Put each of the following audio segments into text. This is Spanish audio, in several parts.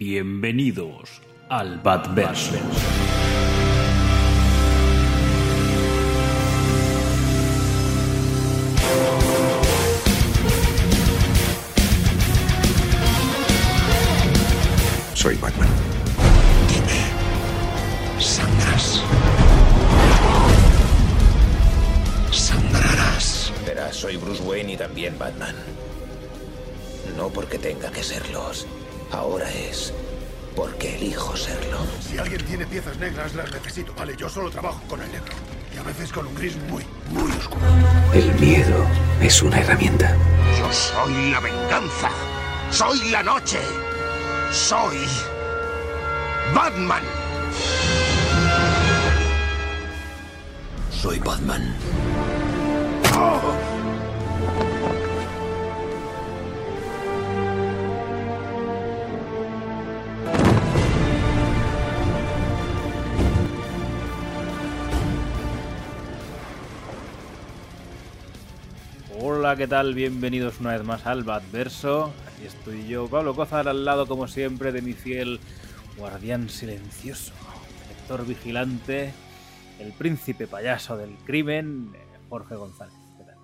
Bienvenidos al Batverse. Soy Batman. Dime, ¿sangras? Sangrarás. Verás, soy Bruce Wayne y también Batman. No porque tenga que serlos. Ahora es porque elijo serlo. Si alguien tiene piezas negras, las necesito, ¿vale? Yo solo trabajo con el negro. Y a veces con un gris muy, muy oscuro. El miedo es una herramienta. Yo soy la venganza. Soy la noche. Soy... Batman. Soy Batman. Hola, ¿qué tal? Bienvenidos una vez más al Batverso. Aquí estoy yo, Pablo Cozar, al lado, como siempre, de mi fiel guardián silencioso, lector vigilante, el príncipe payaso del crimen, Jorge González. ¿Qué tal?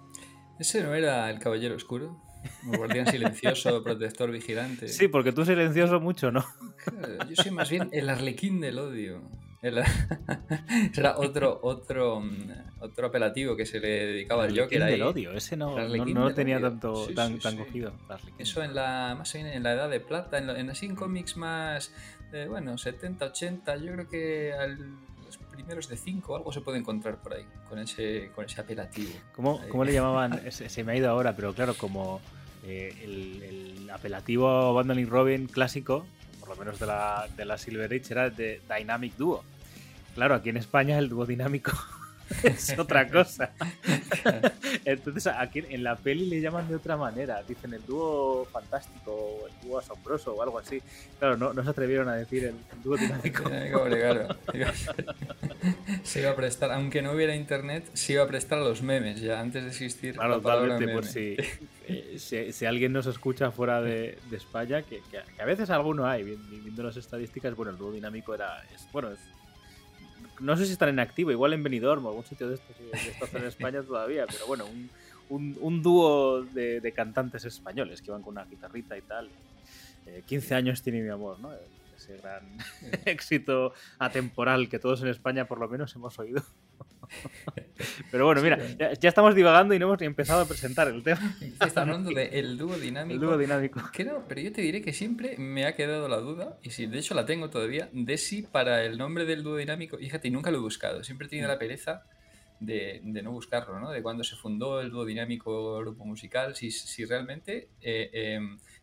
¿Ese no era el Caballero Oscuro? Un guardián silencioso, protector vigilante. Sí, porque tú silencioso mucho, ¿no? Claro, Yo soy más bien el arlequín del odio. El- Era otro, otro, mm, otro apelativo que se le dedicaba al Joker ahí. del odio, ese no, El no, no lo tenía odio. tanto, Sí, tan, sí, tan sí. cogido. Arlequín. Eso en la, más bien en la edad de plata, en, en así en cómics más, eh, bueno, 70, 80, yo creo que al- los primeros de 5 algo se puede encontrar por ahí, con ese, con ese apelativo. ¿Cómo, cómo le llamaban? Se, se me ha ido ahora, pero claro, como eh, el, el apelativo y Robin clásico, por lo menos de la, de la Silver Age, era de Dynamic Duo. Claro, aquí en España el dúo dinámico es otra cosa. Entonces, aquí en la peli le llaman de otra manera. Dicen el dúo fantástico, o el dúo asombroso o algo así. Claro, no, no se atrevieron a decir el, el dúo dinámico. Claro. Se iba a prestar, aunque no hubiera internet, se iba a prestar a los memes ya antes de existir Claro, totalmente, por si, eh, si, si alguien nos escucha fuera de, de España, que, que- a veces alguno hay, vi- vi- viendo las estadísticas, bueno, el dúo dinámico era, es, bueno, es- no sé si están en activo, igual en Benidorm o algún sitio de estos, de estos en España todavía, pero bueno, un, un, un dúo de, de cantantes españoles que van con una guitarrita y tal. Eh, 15 años tiene mi amor, ¿no? Ese gran éxito atemporal que todos en España por lo menos hemos oído. Pero bueno, mira, ya, ya estamos divagando y no hemos ni empezado a presentar el tema. Está hablando del dúo dinámico. El dúo dinámico. Que no, pero yo te diré que siempre me ha quedado la duda, y si de hecho la tengo todavía, de si para el nombre del dúo dinámico, fíjate, y nunca lo he buscado, siempre he tenido la pereza de, de no buscarlo, ¿no? De cuándo se fundó el dúo dinámico grupo musical, si, si realmente eh, eh,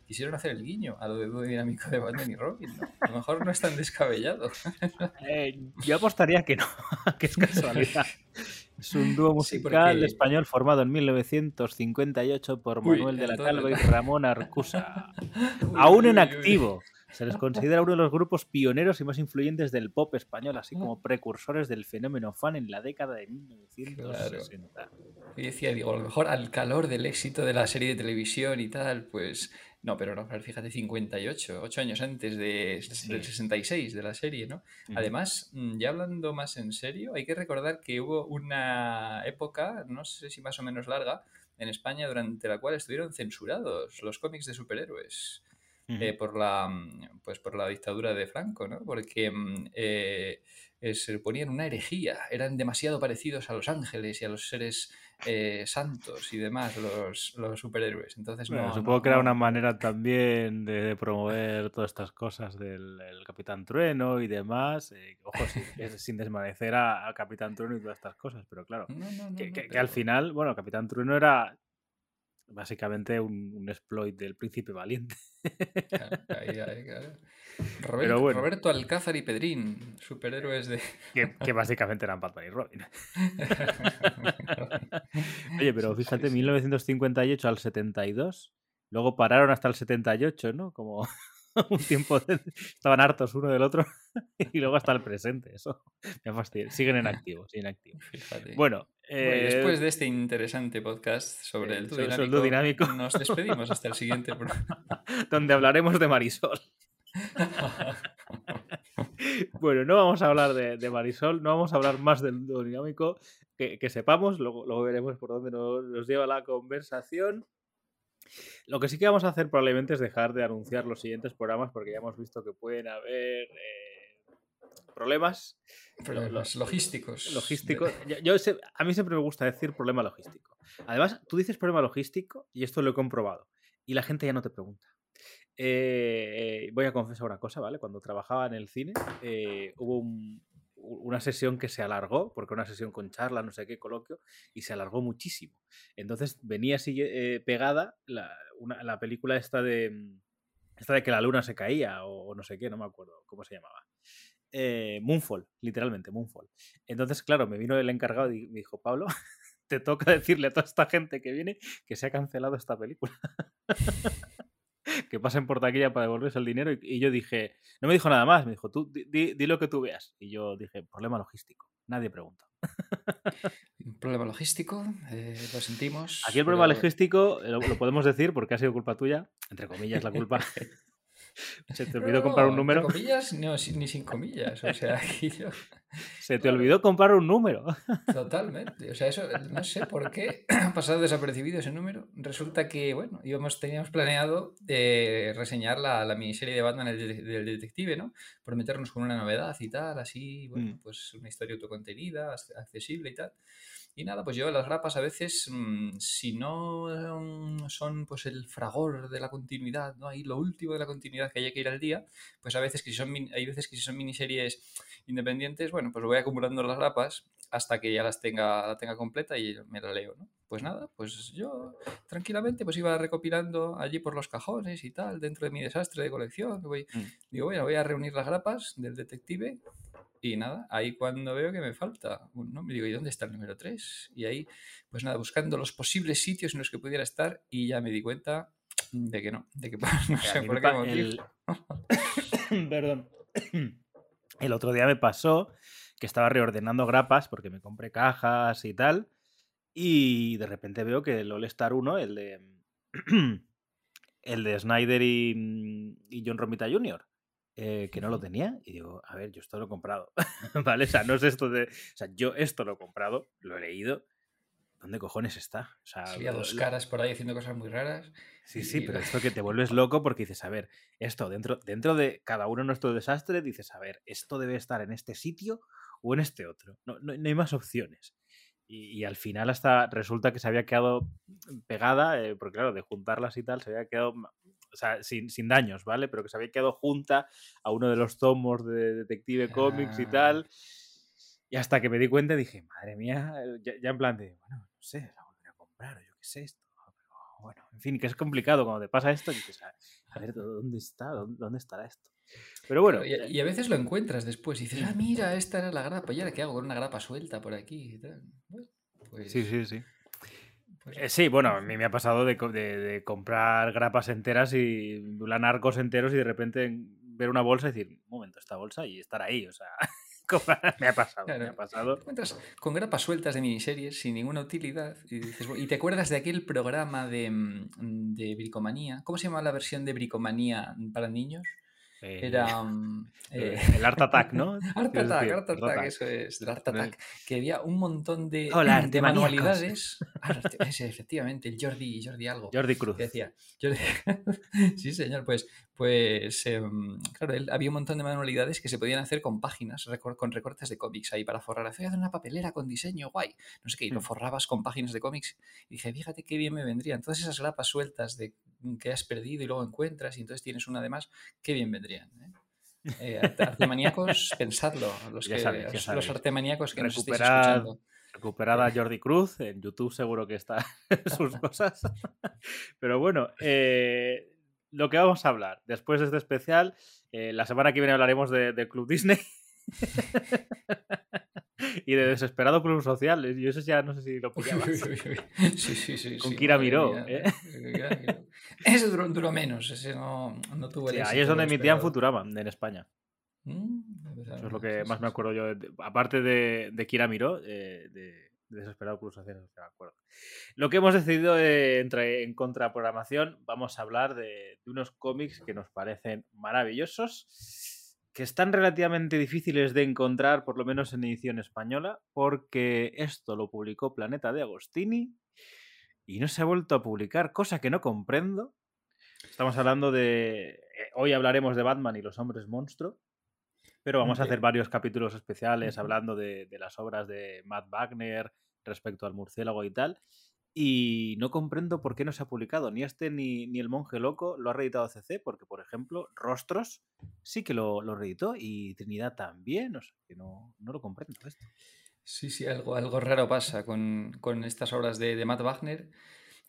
quisieron hacer el guiño a lo de dúo dinámico de Batman y Robin, ¿no? A lo mejor no es tan descabellado. Eh, yo apostaría que no, que es casualidad. Es un dúo Sí, musical porque- español formado en 1958 por Uy, Manuel de la Calva y Ramón Arcusa. Uy, Aún en uy, activo. Se les considera uno de los grupos pioneros y más influyentes del pop español, así como precursores del fenómeno fan en la década de 1960. Y decía, digo, a lo mejor al calor del éxito de la serie de televisión y tal, pues no, pero pero fíjate, 58, 8 años antes de, del 66 de la serie, ¿no? Además, mm, ya hablando más en serio, hay que recordar que hubo una época, no sé si más o menos larga, en España durante la cual estuvieron censurados los cómics de superhéroes eh, por la mm, pues por la dictadura de Franco, ¿no? Porque mm, eh, eh, se ponían una herejía, eran demasiado parecidos a los ángeles y a los seres eh, santos y demás, los, los superhéroes. Entonces Bueno, no, supongo no- que era no- una manera también de, de promover todas estas cosas del el Capitán Trueno y demás. eh, ojo, sin, es- sin desmerecer a, a Capitán Trueno y todas estas cosas, pero claro, que, al final, bueno, Capitán Trueno era básicamente un, un exploit del príncipe valiente. Claro, ahí, ahí, claro. Robert- Pero bueno. Roberto Alcázar y Pedrín, superhéroes de... que, que básicamente eran Batman y Robin. Oye, pero fíjate, sí. 1958 al 72, luego pararon hasta el 78, ¿no? Como un tiempo de- estaban hartos uno del otro y luego hasta el presente, eso me fastidia. Siguen en activo, siguen en activo. Fíjate. Bueno, eh, después de este interesante podcast sobre eh, el el dinámico, dúo dinámico. nos despedimos hasta el siguiente programa. donde hablaremos de Marisol. bueno, no vamos a hablar de, de, Marisol, no vamos a hablar más del dúo dinámico, que, que sepamos, luego, luego, veremos por dónde nos, nos, lleva la conversación. Lo que sí que vamos a hacer probablemente es dejar de anunciar los siguientes programas porque ya hemos visto que pueden haber eh, problemas. Problemas logísticos. Logísticos. Yo, yo sé, a mí siempre me gusta decir problema logístico. Además, tú dices problema logístico y esto lo he comprobado. Y la gente ya no te pregunta. Eh, voy a confesar una cosa, ¿vale? Cuando trabajaba en el cine, eh, hubo un, una sesión que se alargó, porque una sesión con charla, no sé qué, coloquio, y se alargó muchísimo. Entonces venía así eh, pegada la, una, la, película esta de, esta de que la luna se caía, o, o no sé qué, no me acuerdo cómo se llamaba. Eh, Moonfall, literalmente, Moonfall. Entonces, claro, me vino el encargado y me dijo, Pablo, te toca decirle a toda esta gente que viene que se ha cancelado esta película. que pasen por taquilla para devolverse el dinero. Y, y, yo dije, no me dijo nada más, me dijo, tú di, lo que tú veas. Y yo dije, problema logístico. Nadie pregunta. Un problema logístico, eh, lo sentimos. Aquí el problema pero... logístico lo, lo, podemos decir porque ha sido culpa tuya, entre comillas la culpa. Se te olvidó no, comprar un número. Comillas, no, ni sin comillas. O sea, yo... Se te olvidó comprar un número. Totalmente. O sea, eso no sé por qué ha pasado desapercibido ese número. Resulta que, bueno, íbamos, teníamos planeado eh, reseñar la, la, miniserie de Batman del, del, detective, ¿no? Prometernos con una novedad y tal, así, bueno, mm. pues una historia autocontenida, accesible y tal. Y nada, pues yo las grapas a veces, mmm, si no um, son pues el fragor de la continuidad, ¿no? Ahí lo último de la continuidad que haya que ir al día, pues a veces que si son, hay veces que si son miniseries independientes, bueno, pues voy acumulando las grapas hasta que ya las tenga, la tenga completa y me la leo, ¿no? Pues nada, pues yo tranquilamente pues iba recopilando allí por los cajones y tal, dentro de mi desastre de colección. Voy, mm. Digo, bueno, voy a reunir las grapas del detective y nada, ahí cuando veo que me falta un me digo, ¿y dónde está el número 3? Y ahí, pues nada, buscando los posibles sitios en los que pudiera estar y ya me di cuenta de que no, de que no sé por qué motivo. El... Perdón. El otro día me pasó que estaba reordenando grapas porque me compré cajas y tal. Y de repente veo que el All Star 1, el de. el de Snyder y, y John Romita Jr., eh, que no lo tenía. Y digo, a ver, yo esto lo he comprado. ¿Vale? O sea, no es esto de. O sea, yo esto lo he comprado, lo he leído. ¿Dónde cojones está? O sea, sí, a dos caras por ahí haciendo cosas muy raras. Sí, sí, pero esto que te vuelves loco porque dices, a ver, esto dentro, dentro de cada uno nuestro desastre, dices, a ver, esto debe estar en este sitio o en este otro. No, no, no hay más opciones. Y, y, al final hasta resulta que se había quedado pegada, eh, porque claro, de juntarlas y tal, se había quedado, o sea, sin, sin, daños, ¿vale? Pero que se había quedado junta a uno de los tomos de Detective ah. Comics y tal. Y hasta que me di cuenta dije, madre mía, ya, ya en plan de, bueno, no sé, la volveré a comprar, o yo qué sé esto. Pero bueno, en fin, que es complicado cuando te pasa esto, y dices, a ver, ¿dónde está? ¿Dónde, estará esto? Pero bueno. Y, y, a veces lo encuentras después y dices, ah, mira, esta era la grapa, ¿y ahora qué hago con una grapa suelta por aquí? Bueno, pues, sí, sí, sí. Pues, eh, sí, bueno, a mí me ha pasado de, de, de, comprar grapas enteras y lanarcos enteros y de repente ver una bolsa y decir, un momento, esta bolsa y estar ahí, o sea. me ha pasado, claro. me ha pasado. Te encuentras con grapas sueltas de miniseries sin ninguna utilidad y, dices, y te acuerdas de aquel programa de, mm, de bricomanía. ¿Cómo se llama la versión de bricomanía para niños? Era. Um, eh, el Art Attack, ¿no? Art Attack, Art Attack, eso es, el Art Attack. Que había un montón de, Hola, de manualidades. Ese, efectivamente, el Jordi, Jordi algo. Jordi Cruz. Que decía, Jordi... sí, señor, pues, pues eh, claro, él, había un montón de manualidades que se podían hacer con páginas, con recortes de cómics ahí para forrar. Hacía una papelera con diseño guay, no sé qué, y lo forrabas con páginas de cómics. Y dije, fíjate qué bien me vendrían. Todas esas grapas sueltas de que has perdido y luego encuentras y entonces tienes una de más, qué bien vendrían. ¿eh? Eh, artemaníacos, pensadlo, los, que, sabéis, los, los artemaníacos que Recuperar, nos Recuperada Jordi Cruz, en YouTube seguro que está sus cosas. Pero bueno, eh, lo que vamos a hablar después de este especial, eh, la semana que viene hablaremos de, de Club Disney. y de Desesperado Club Social. Yo eso ya no sé si lo pillabas. sí, sí, sí. Con sí, Kira Miró. ¿eh? Ese duró, duró, menos, ese no, no tuvo el sí, Ahí es donde emitían Futurama, en España. Mm, eso es lo que más me acuerdo yo. Aparte de, de Kira Miró, eh, de, Desesperado Pulsaciones, de acuerdo. Lo que hemos decidido eh, en contraprogramación, vamos a hablar de, de unos cómics que nos parecen maravillosos, que están relativamente difíciles de encontrar, por lo menos en edición española, porque esto lo publicó Planeta de Agostini y no se ha vuelto a publicar, cosa que no comprendo. Estamos hablando de... eh, Hoy hablaremos de Batman y los hombres monstruo, pero vamos a hacer varios capítulos especiales hablando de, de las obras de Matt Wagner respecto al murciélago y tal. Y no comprendo por qué no se ha publicado ni este ni, ni El Monje Loco. Lo ha reeditado CC porque, por ejemplo, Rostros sí que lo, lo reeditó y Trinidad también. O sea, que no, no lo comprendo esto. Sí, sí, algo, algo raro pasa con, con estas obras de, de Matt Wagner.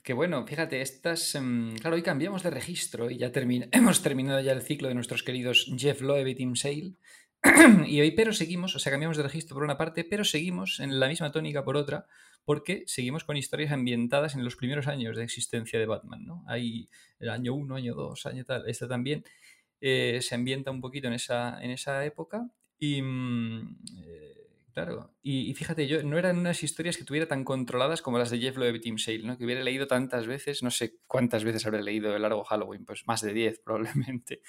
Que bueno, fíjate, estas. em, claro, hoy cambiamos de registro y ya termina, hemos terminado ya el ciclo de nuestros queridos Jeff Loeb y Tim Sale. y hoy, pero seguimos, o sea, cambiamos de registro por una parte, pero seguimos en la misma tónica por otra, porque seguimos con historias ambientadas en los primeros años de existencia de Batman, ¿no? Hay el año 1, año 2, año tal. Esta también eh, se ambienta un poquito en esa, en esa época. Y mm, eh, claro, y, y fíjate, yo no eran unas historias que tuviera tan controladas como las de Jeff Loeb y Tim Sale, ¿no? Que hubiera leído tantas veces, no sé cuántas veces habré leído el largo Halloween, pues más de 10 probablemente.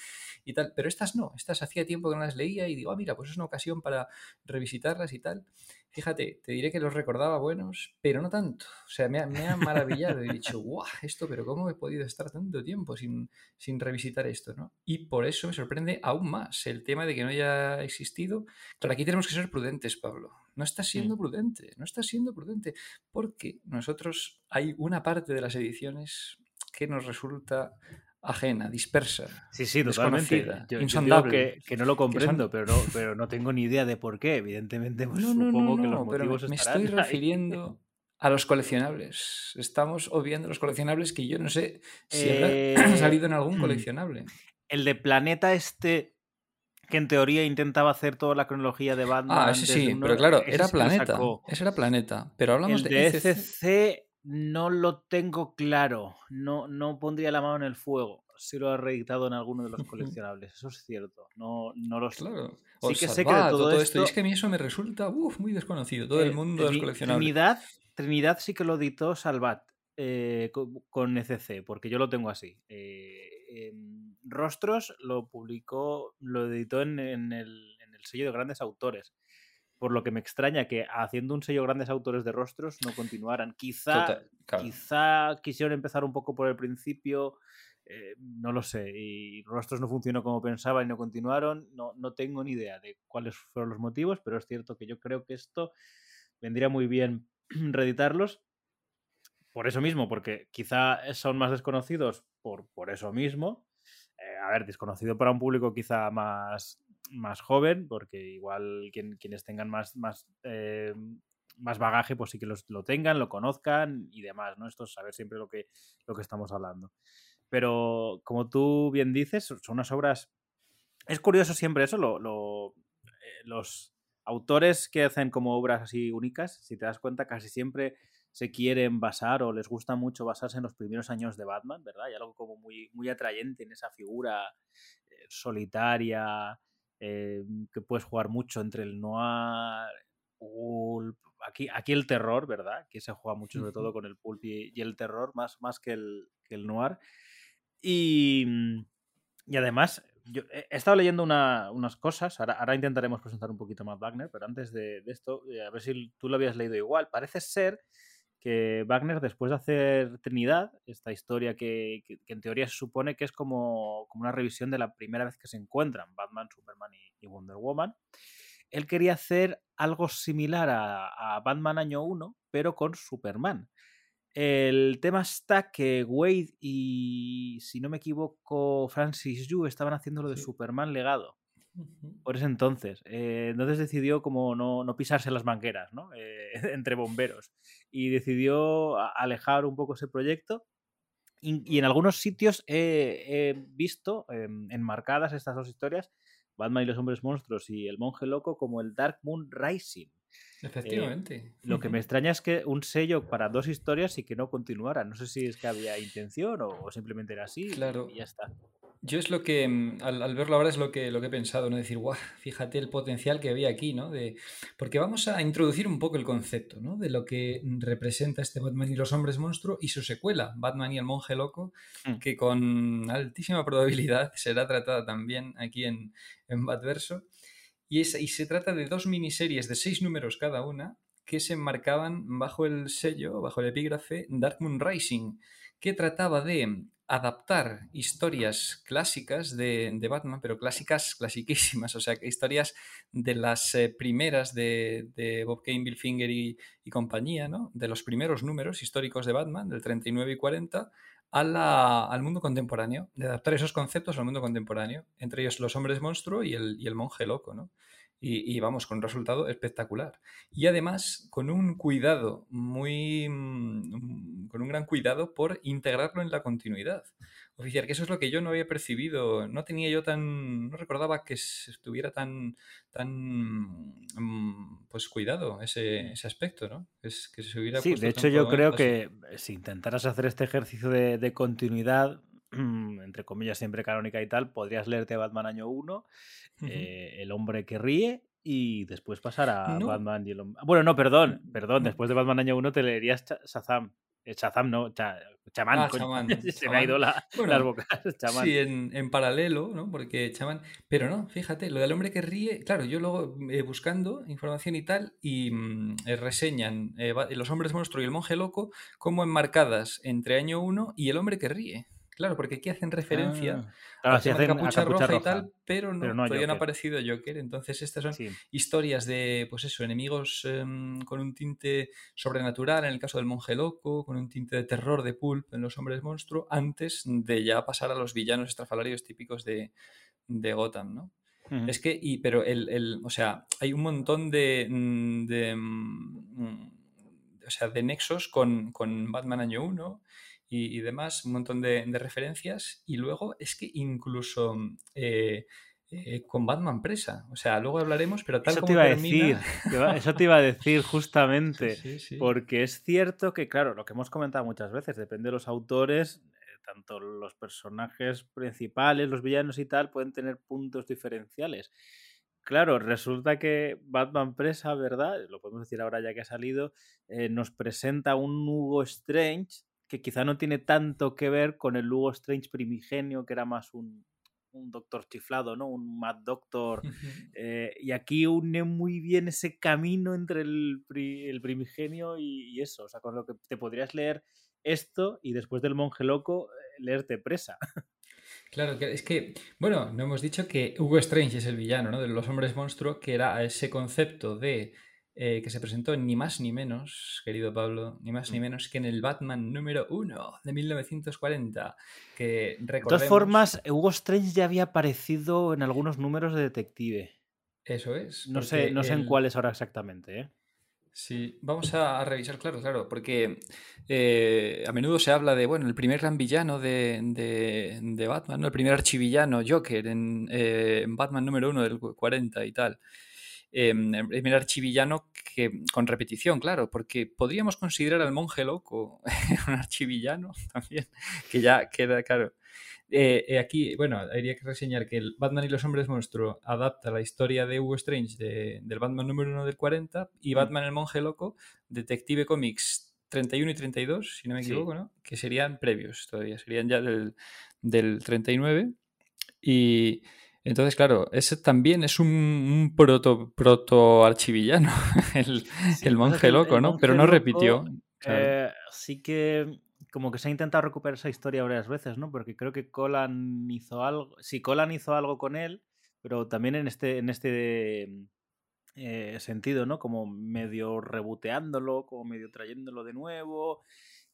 Y tal, pero estas no, estas hacía tiempo que no las leía y digo, ah, mira, pues es una ocasión para revisitarlas y tal. Fíjate, te diré que los recordaba buenos, pero no tanto. O sea, me ha, me ha maravillado. He dicho, guau, esto, pero ¿cómo he podido estar tanto tiempo sin, sin revisitar esto, ¿no? Y por eso me sorprende aún más el tema de que no haya existido. Claro, aquí tenemos que ser prudentes, Pablo. No estás siendo prudente, no estás siendo prudente, porque nosotros hay una parte de las ediciones que nos resulta ajena, dispersa, Sí, sí, totalmente. desconocida, Yo, yo digo insondable. que, que no lo comprendo, pero, no, pero no tengo ni idea de por qué. Evidentemente, pues, No, no, supongo no, que no, los pero me, motivos me estoy ahí. refiriendo a los coleccionables. Estamos obviando los coleccionables que yo no sé si habrá Eh, salido en algún coleccionable. El de Planeta este, que en teoría intentaba hacer toda la cronología de Batman. Ah, ese sí, uno- pero claro, era Planeta. Ese era Planeta. Pero hablamos El de ECC. ECC no lo tengo claro. No, no pondría la mano en el fuego si lo ha reeditado en alguno de los coleccionables. Eso es cierto. No, no lo sé. Claro. Sí que sé que de Salvat, o todo esto. Y es que a mí eso me resulta uf, muy desconocido. Todo Eh, el mundo de los coleccionables. Trinidad, Trinidad sí que lo editó Salvat eh, co- con, ECC, porque yo lo tengo así. Eh, Rostros lo publicó, lo editó en, en el, en el sello de grandes autores. Por lo que me extraña que haciendo un sello grandes autores de rostros no continuaran. Quizá, Total, claro. quizá quisieron empezar un poco por el principio, eh, no lo sé, y Rostros no funcionó como pensaba y no continuaron. No, no tengo ni idea de cuáles fueron los motivos, pero es cierto que yo creo que esto vendría muy bien reeditarlos. Por eso mismo, porque quizá son más desconocidos por, por eso mismo. Eh, a ver, desconocido para un público quizá más, más joven, porque igual quien- quienes tengan más, más, eh, más bagaje, pues sí que los- lo tengan, lo conozcan y demás, ¿no? Esto es saber siempre lo que, lo que estamos hablando. Pero como tú bien dices, son unas obras... Es curioso siempre eso, lo, lo- eh, los autores que hacen como obras así únicas, si te das cuenta, casi siempre se quieren basar o les gusta mucho basarse en los primeros años de Batman, ¿verdad? Hay algo como muy, muy atrayente en esa figura eh, solitaria, eh, que puedes jugar mucho entre el noir, pulp, aquí, aquí el terror, ¿verdad? Que se juega mucho sobre todo con el pulp y, y el terror, más, más que, el, que el noir. Y, mm, y además, yo he he estado leyendo una- unas cosas, ahora, ahora intentaremos presentar un poquito más Wagner, pero antes de, de esto, eh, a ver si tú lo habías leído igual. Parece ser que Wagner, después de hacer Trinidad, esta historia que, que- que en teoría se supone que es como, como una revisión de la primera vez que se encuentran Batman, Superman y, y Wonder Woman, él quería hacer algo similar a, a Batman Año 1, pero con Superman. El tema está que Wade y, si no me equivoco, Francis Yu estaban haciendo lo de Sí. Superman legado. Por ese entonces. Eh, entonces decidió como no, no pisarse las mangueras, ¿no? Eh, entre bomberos. Y decidió alejar un poco ese proyecto. Y, y en algunos sitios he, he visto em, enmarcadas estas dos historias, Batman y los hombres monstruos y el monje loco, como el Dark Moon Rising. Efectivamente. Lo que me extraña es que un sello para dos historias y que no continuara. No sé si es que había intención o, o simplemente era así Claro. y ya está. Yo es lo que, mm, al, verlo ahora es lo que, lo que he pensado, ¿no? Decir, guau, fíjate el potencial que había aquí, ¿no? De, porque vamos a introducir un poco el concepto, ¿no? De lo que representa este Batman y los hombres monstruo y su secuela, Batman y el monje loco, mm. que con altísima probabilidad será tratada también aquí en, en Batverso. Y, es, y se trata de dos miniseries de seis números cada una que se enmarcaban bajo el sello, bajo el epígrafe Dark Moon Rising, que trataba de adaptar historias clásicas de, Batman, pero clásicas, clasiquísimas, o sea, historias de las eh, primeras de, Bob Kane, Bill Finger y, compañía, ¿no? De los primeros números históricos de Batman, del 39 y 40, al mundo contemporáneo, de adaptar esos conceptos al mundo contemporáneo, entre ellos los hombres monstruo y el, y el monje loco, ¿no? Y, vamos, con un resultado espectacular. Y además con un cuidado muy, mm, con un gran cuidado por integrarlo en la continuidad. Oficial, que eso es lo que yo no había percibido, no tenía yo tan, no recordaba que estuviera tan, tan, mm, pues cuidado ese, ese aspecto, ¿no? Es, que se hubiera sí, de hecho yo creo que si intentaras hacer este ejercicio de, continuidad, entre comillas siempre canónica y tal, podrías leerte Batman año 1 eh, el hombre que ríe y después pasar a Batman y el hombre... Bueno, no, perdón, perdón, después de Batman año 1 te leerías Shazam. Eh, Shazam, no, Chamán. Ah, Se me ha ido la, las bocas. Sí, en, paralelo, ¿no? Porque Chamán. Pero no, fíjate, lo del hombre que ríe. Claro, yo luego eh, buscando información y tal, y mm, reseñan Los hombres monstruo y el monje loco como enmarcadas entre año 1 y el hombre que ríe. Claro, porque aquí hacen referencia a, la capucha, roja, y tal, pero no, todavía no ha aparecido Joker. Entonces, estas son historias de, pues eso, enemigos em, con un tinte sobrenatural, en el caso del monje loco, con un tinte de terror de pulp en los hombres monstruo, antes de ya pasar a los villanos estrafalarios típicos de, Gotham, ¿no? Es que, y, pero el, o sea, hay un montón de, mm, de, mm, o sea, de nexos con, con Batman Año 1 y, demás, un montón de, referencias. Y luego es que incluso eh, eh, con Batman presa, o sea, luego hablaremos, pero tal eso como te iba a decir, eso te iba a decir justamente, porque es cierto que, claro, lo que hemos comentado muchas veces, depende de los autores, eh, tanto los personajes principales, los villanos y tal, pueden tener puntos diferenciales. Claro, resulta que Batman Presa, ¿verdad? Lo podemos decir ahora ya que ha salido, nos presenta un Hugo Strange que quizá no tiene tanto que ver con el Hugo Strange primigenio, que era más un, doctor chiflado, ¿no? Un Mad Doctor. Eh, y aquí une muy bien ese camino entre el, primigenio y, eso. O sea, con lo que te podrías leer esto y después del monje loco, eh, leerte presa. Claro, es que, bueno, no hemos dicho que Hugo Strange es el villano, ¿no? De los hombres monstruo, que era ese concepto de eh, que se presentó ni más ni menos, querido Pablo, ni más ni mm. menos que en el Batman número 1 de 1940. Que De todas formas, Hugo Strange ya había aparecido en algunos números de Detective. Eso es. No sé, no sé en cuáles ahora exactamente, ¿eh? Sí, vamos a, revisar, claro, claro, porque eh, a menudo se habla de, bueno, el primer gran villano de, de, Batman, ¿no? el primer archivillano, Joker, en, eh, en Batman número 1 del 40 y tal el archivillano que, con repetición, claro, porque podríamos considerar al monje loco un archivillano también, que ya queda claro. Eh, eh, aquí, bueno, habría que reseñar que el Batman y los hombres monstruo adapta la historia de Hugo Strange del Batman número 1 del 40 y mm. Batman el monje loco, Detective Comics 31 y 32, si no me equivoco, ¿no? Que serían previos todavía, serían ya del, del 39. Y, entonces, claro, ese también es un, proto, proto archivillano, el, monje loco, ¿no? Pero no repitió. Eh, sí que como que se ha intentado recuperar esa historia varias veces, ¿no? Porque creo que Colan hizo algo. Sí, Colan hizo algo con él, pero también en este, en este eh, sentido, ¿no? Como medio reboteándolo, como medio trayéndolo de nuevo.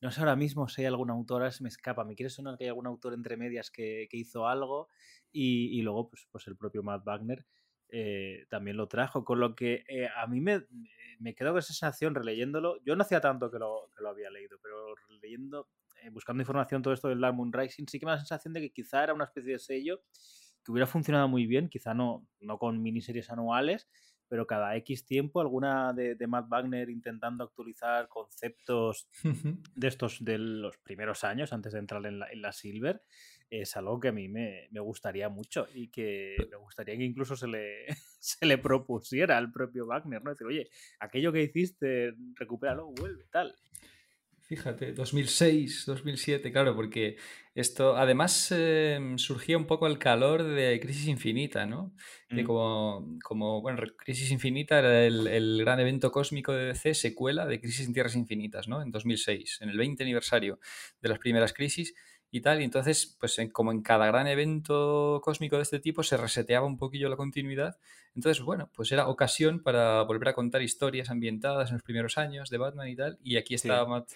No sé ahora mismo si hay alguna autora, se me escapa. Me quiere sonar que hay algún autor entre medias que, hizo algo y, luego pues, pues el propio Matt Wagner eh, también lo trajo. Con lo que eh, a mí me, me quedó con esa sensación releyéndolo. Yo no hacía tanto que lo, que lo había leído, pero leyendo, eh, buscando información todo esto del Dark Moon Rising, sí que me da la sensación de que quizá era una especie de sello que hubiera funcionado muy bien, quizá no, no con miniseries anuales, pero cada X tiempo alguna de, de Matt Wagner intentando actualizar conceptos de estos de los primeros años antes de entrar en la, Silver. es algo que a mí me, me gustaría mucho y que me gustaría que incluso se le, se le propusiera al propio Wagner, ¿no? Decir, oye, aquello que hiciste, recupéralo, vuelve, tal. Fíjate, 2006, 2007, claro, porque esto además em, surgía un poco el calor de Crisis Infinita, ¿no? Que Mm. como, como, bueno, Crisis Infinita era el, el gran evento cósmico de DC, secuela de Crisis en Tierras Infinitas, ¿no? En 2006, en el 20 aniversario de las primeras crisis y tal. Y entonces, pues en- como en cada gran evento cósmico de este tipo, se reseteaba un poquillo la continuidad. Entonces, bueno, pues era ocasión para volver a contar historias ambientadas en los primeros años de Batman y tal. Y aquí Sí. está Matt,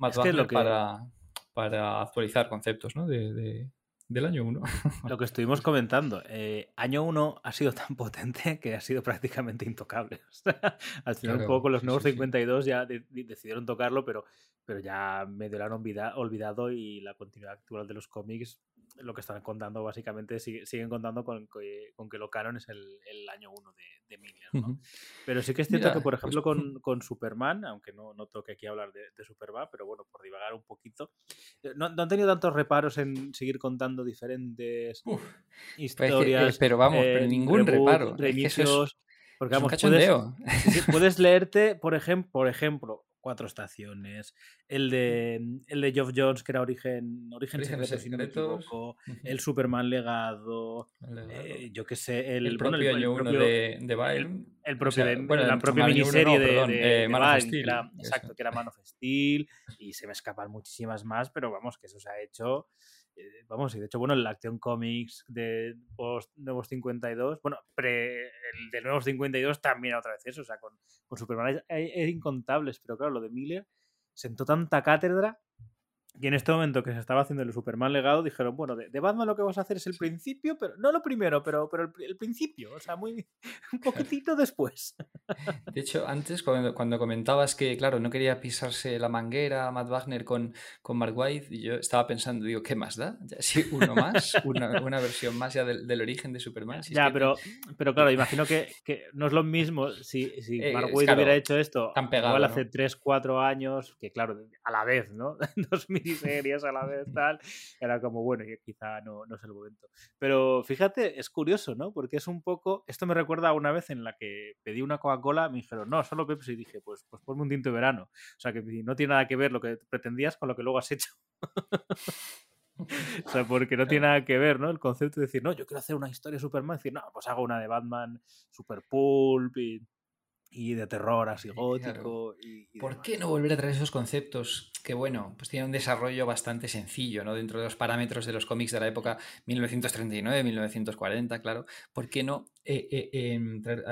Matt Es que lo Wagner que- para, para actualizar conceptos ¿no? de, de- del año 1. Lo que estuvimos comentando, eh, año 1 ha sido tan potente que ha sido prácticamente intocable. Al final, un poco con los nuevos sí, sí. 52 ya de- de- decidieron tocarlo, pero, pero ya medio lo han olvida- olvidado y la continuidad actual de los cómics, lo que están contando básicamente, sigue- siguen contando con que, con que lo canon es el, el año 1 de, de Miller. ¿no? Pero sí que es cierto que, por pues- ejemplo, con, con Superman, aunque no, no toque aquí hablar de, de Superman, pero bueno, por divagar un poquito, eh, no, no han tenido tantos reparos en seguir contando diferentes Uf, Pero es que, eh, historias. pero vamos, pero eh, ningún reboot, reparo. Es que eso es, reinicios. porque vamos, puedes, puedes leerte, por ejemplo, por ejemplo, Cuatro Estaciones, el de el de Geoff Jones, que era Origen, Origen Orígenes Secreto, si no me secretos. equivoco, Ujú. el Superman Legado, eh, yo qué sé, el, El bueno, propio el- el año 1 propio- de, de el- Byrne. el O propio, sea, de- bueno, la propia uno miniserie no, de, perdón, de- eh, de que era, exacto, que era Man of Steel, y se me escapan muchísimas más, pero vamos, que eso se ha hecho, eh, vamos, y de hecho, bueno, el Action Comics de post Nuevos 52, bueno, pre, el de Nuevos 52 también otra vez eso, o sea, con, con Superman hay, hay- hay incontables, pero claro, lo de Miller sentó tanta cátedra que en este momento que se estaba haciendo el Superman legado, dijeron, bueno, de, de Batman lo que vas a hacer es el principio, pero no lo primero, pero, pero el, pri- el principio, o sea, muy un poquitito después. De hecho, antes, cuando, cuando comentabas que, claro, no quería pisarse la manguera Matt Wagner con, con Mark White, y yo estaba pensando, digo, ¿qué más da? Ya, sí, uno más, una, una versión más ya del, del origen de Superman. si es ya, que pero, pero claro, imagino que, que no es lo mismo si, si Eh, Mark claro, hubiera hecho esto tan pegado, igual ¿no? hace 3, 4 años, que claro, a la vez, ¿no? miniseries a la vez, tal, era como, bueno, quizá no, no es el momento. Pero fíjate, es curioso, ¿no? Porque es un poco, esto me recuerda a una vez en la que pedí una Coca-Cola, me dijeron, no, solo Pepsi, y dije, pues, pues ponme un tinto de verano. O sea, que no tiene nada que ver lo que pretendías con lo que luego has hecho. O sea, porque no tiene nada que ver, ¿no? El concepto de decir, no, yo quiero hacer una historia de Superman, decir, no, pues hago una de Batman super pulp y de terror así Claro. gótico. Y, y ¿Por demás. qué no volver a traer esos conceptos que, bueno, pues tienen un desarrollo bastante sencillo, ¿no? Dentro de los parámetros de los cómics de la época 1939, 1940, claro. ¿Por qué no eh, eh, em, traer-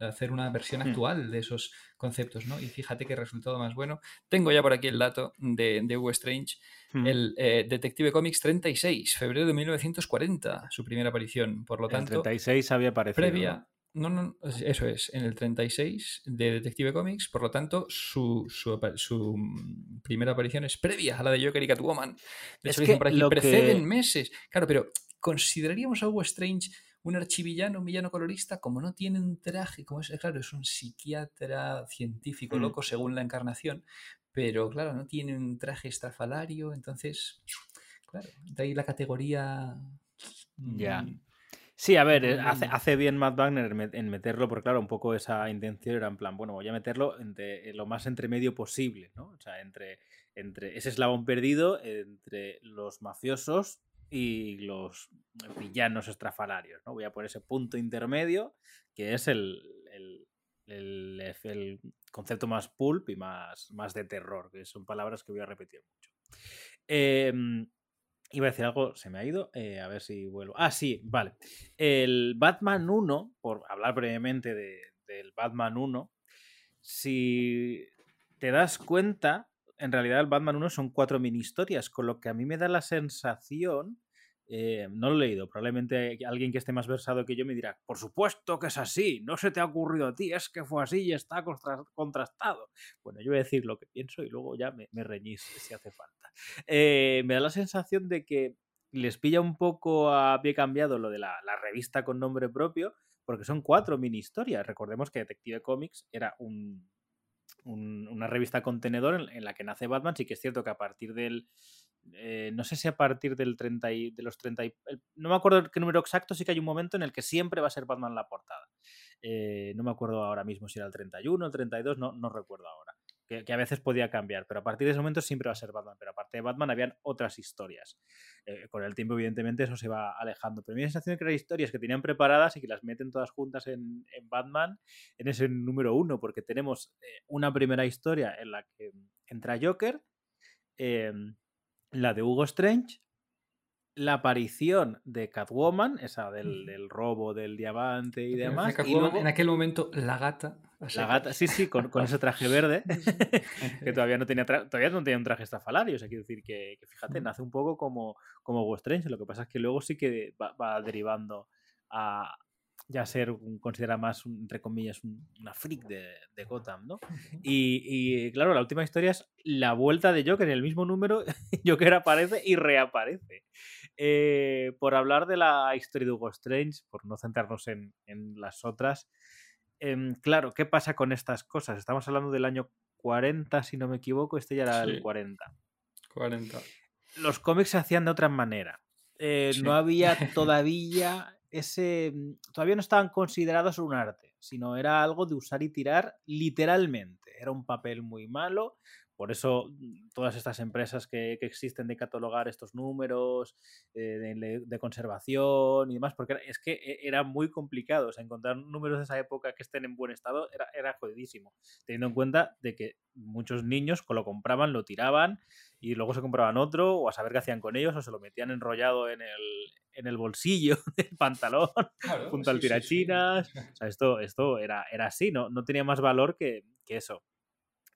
hacer una versión Hmm. actual de esos conceptos, ¿no? Y fíjate qué resultado más bueno. Tengo ya por aquí el dato de, de Hugo Strange, Hmm. el eh, Detective Comics 36, febrero de 1940, su primera aparición. Por lo El tanto, 36 había aparecido. previa. No, no, es- eso es, en el 36 de Detective Comics, por lo tanto, su, su, mm, primera aparición es previa a la de Joker y Catwoman. De Es hecho, dicen por aquí, lo preceden que- meses. Claro, pero ¿consideraríamos a Hugo Strange un archivillano, un villano colorista? Como no tiene un traje, como es, claro, es un psiquiatra científico Mm. loco según la encarnación, pero claro, no tiene un traje estrafalario, entonces, claro, de ahí la categoría... Ya. mm, Sí, a ver, eh, hace, Mm. hace bien Matt Wagner en met- en meterlo, porque claro, un poco esa intención era en plan, bueno, voy a meterlo entre, en lo más entre medio posible, ¿no? O sea, entre, entre ese eslabón perdido entre los mafiosos y los villanos estrafalarios, ¿no? Voy a poner ese punto intermedio que es el, el, el- el concepto más pulp y más, más de terror, que son palabras que voy a repetir mucho. Em, Iba a decir algo, se me ha ido. eh, a ver si vuelvo. Ah, sí, vale. El Batman 1, por hablar brevemente de- del Batman 1, si te das cuenta, en realidad el Batman 1 son cuatro mini historias, con lo que a mí me da la sensación. Eh, no lo he leído, probablemente alguien que esté más versado que yo me dirá, por supuesto que es así, no se te ha ocurrido a ti, es que fue así y está contrastado. Bueno, yo voy a decir lo que pienso y luego ya me, reñís si hace falta. Eh, me da la sensación de que les pilla un poco a pie cambiado lo de la, revista con nombre propio, porque son cuatro mini historias. Recordemos que Detective Comics era un, una revista contenedor en, la que nace Batman. Sí que es cierto que a partir del. Eh, no sé si a partir del 30 y, de los 30 y, no me acuerdo qué número exacto, sí que hay un momento en el que siempre va a ser Batman la portada. Eh, no me acuerdo ahora mismo si era el 31 o el 32, no, no recuerdo ahora que, a veces podía cambiar, pero a partir de ese momento siempre va a ser Batman. Pero aparte de Batman habían otras historias. Eh, con el tiempo, evidentemente, eso se va alejando. Pero mi sensación es que eran historias que tenían preparadas y que las meten todas juntas en, Batman en ese número uno, porque tenemos eh, una primera historia en la que entra Joker, em, la de Hugo Strange, la aparición de Catwoman, esa del, del robo del diamante y demás. Y en aquel momento, la gata. La gata, sí, sí, con, con ese traje verde, que todavía no tenía todavía no tenía un traje estafalario. O sea, quiero decir que, fíjate, nace un poco como, como Strange. Lo que pasa es que luego sí que va derivando a, ya ser considera más, entre comillas, una freak de, de Gotham, ¿no? Y, claro, la última historia es la vuelta de Joker en el mismo número, Joker aparece y reaparece. Eh, por hablar de la historia de Hugo Strange, por no centrarnos en, las otras, em, claro, ¿qué pasa con estas cosas? Estamos hablando del año 40, si no me equivoco, este ya era el 40. 40. Los cómics se hacían de otra manera. Eh, no había todavía ese mm, todavía no estaban considerados un arte, sino era algo de usar y tirar literalmente. Era un papel muy malo, por eso mm, todas estas empresas que, existen de catalogar estos números, eh, de, conservación y demás, porque es que e, era muy complicado. encontrar números de esa época que estén en buen estado era, era jodidísimo, teniendo en cuenta de que muchos niños lo compraban, lo tiraban y luego se compraban otro, o a saber qué hacían con ellos, o se lo metían enrollado en el, en el bolsillo del pantalón, junto al tirachinas. O sea, esto, esto era, era así, ¿no? no tenía más valor que, eso.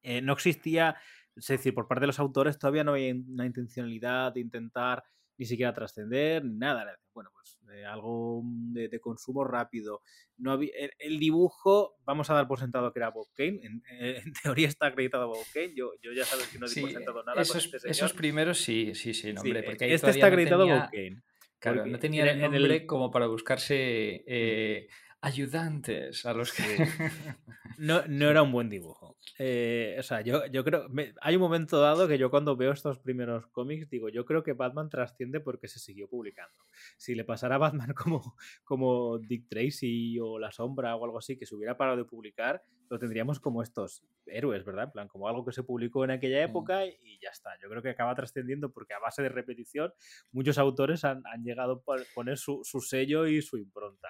Eh, no existía, es decir, por parte de los autores todavía no había una intencionalidad de intentar ni siquiera trascender, ni nada. Bueno, pues eh, algo de, consumo rápido. No había, el, dibujo, vamos a dar por sentado que era Bob Kane. En, eh, teoría está acreditado Bob Kane. Yo, yo ya sabes que no di por sentado nada. Esos, con este esos primeros sí, sí, sí, hombre, porque este está acreditado Bob Kane. Claro, no tenía el nombre como para buscarse eh, ayudantes a los que... No, no era un buen dibujo. Eh, o sea, yo, yo creo. hay un momento dado que yo cuando veo estos primeros cómics digo, yo creo que Batman trasciende porque se siguió publicando. Si le pasara a Batman como, como Dick Tracy o La Sombra o algo así, que se hubiera parado de publicar, lo tendríamos como estos héroes, ¿verdad? En plan, como algo que se publicó en aquella época y ya está. Yo creo que acaba trascendiendo porque a base de repetición muchos autores han, han llegado a poner su, su, sello y su impronta.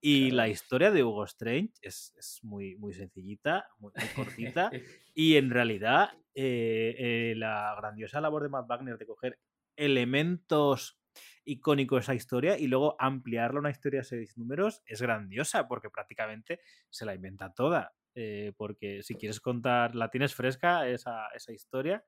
Y la historia de Hugo Strange es, es muy, muy sencillita, muy, cortita y en realidad eh, eh, la grandiosa labor de Matt Wagner de coger elementos icónicos de esa historia y luego ampliarla a una historia de seis números es grandiosa porque prácticamente se la inventa toda. Eh, porque si quieres contar, ¿la tienes fresca esa, esa historia?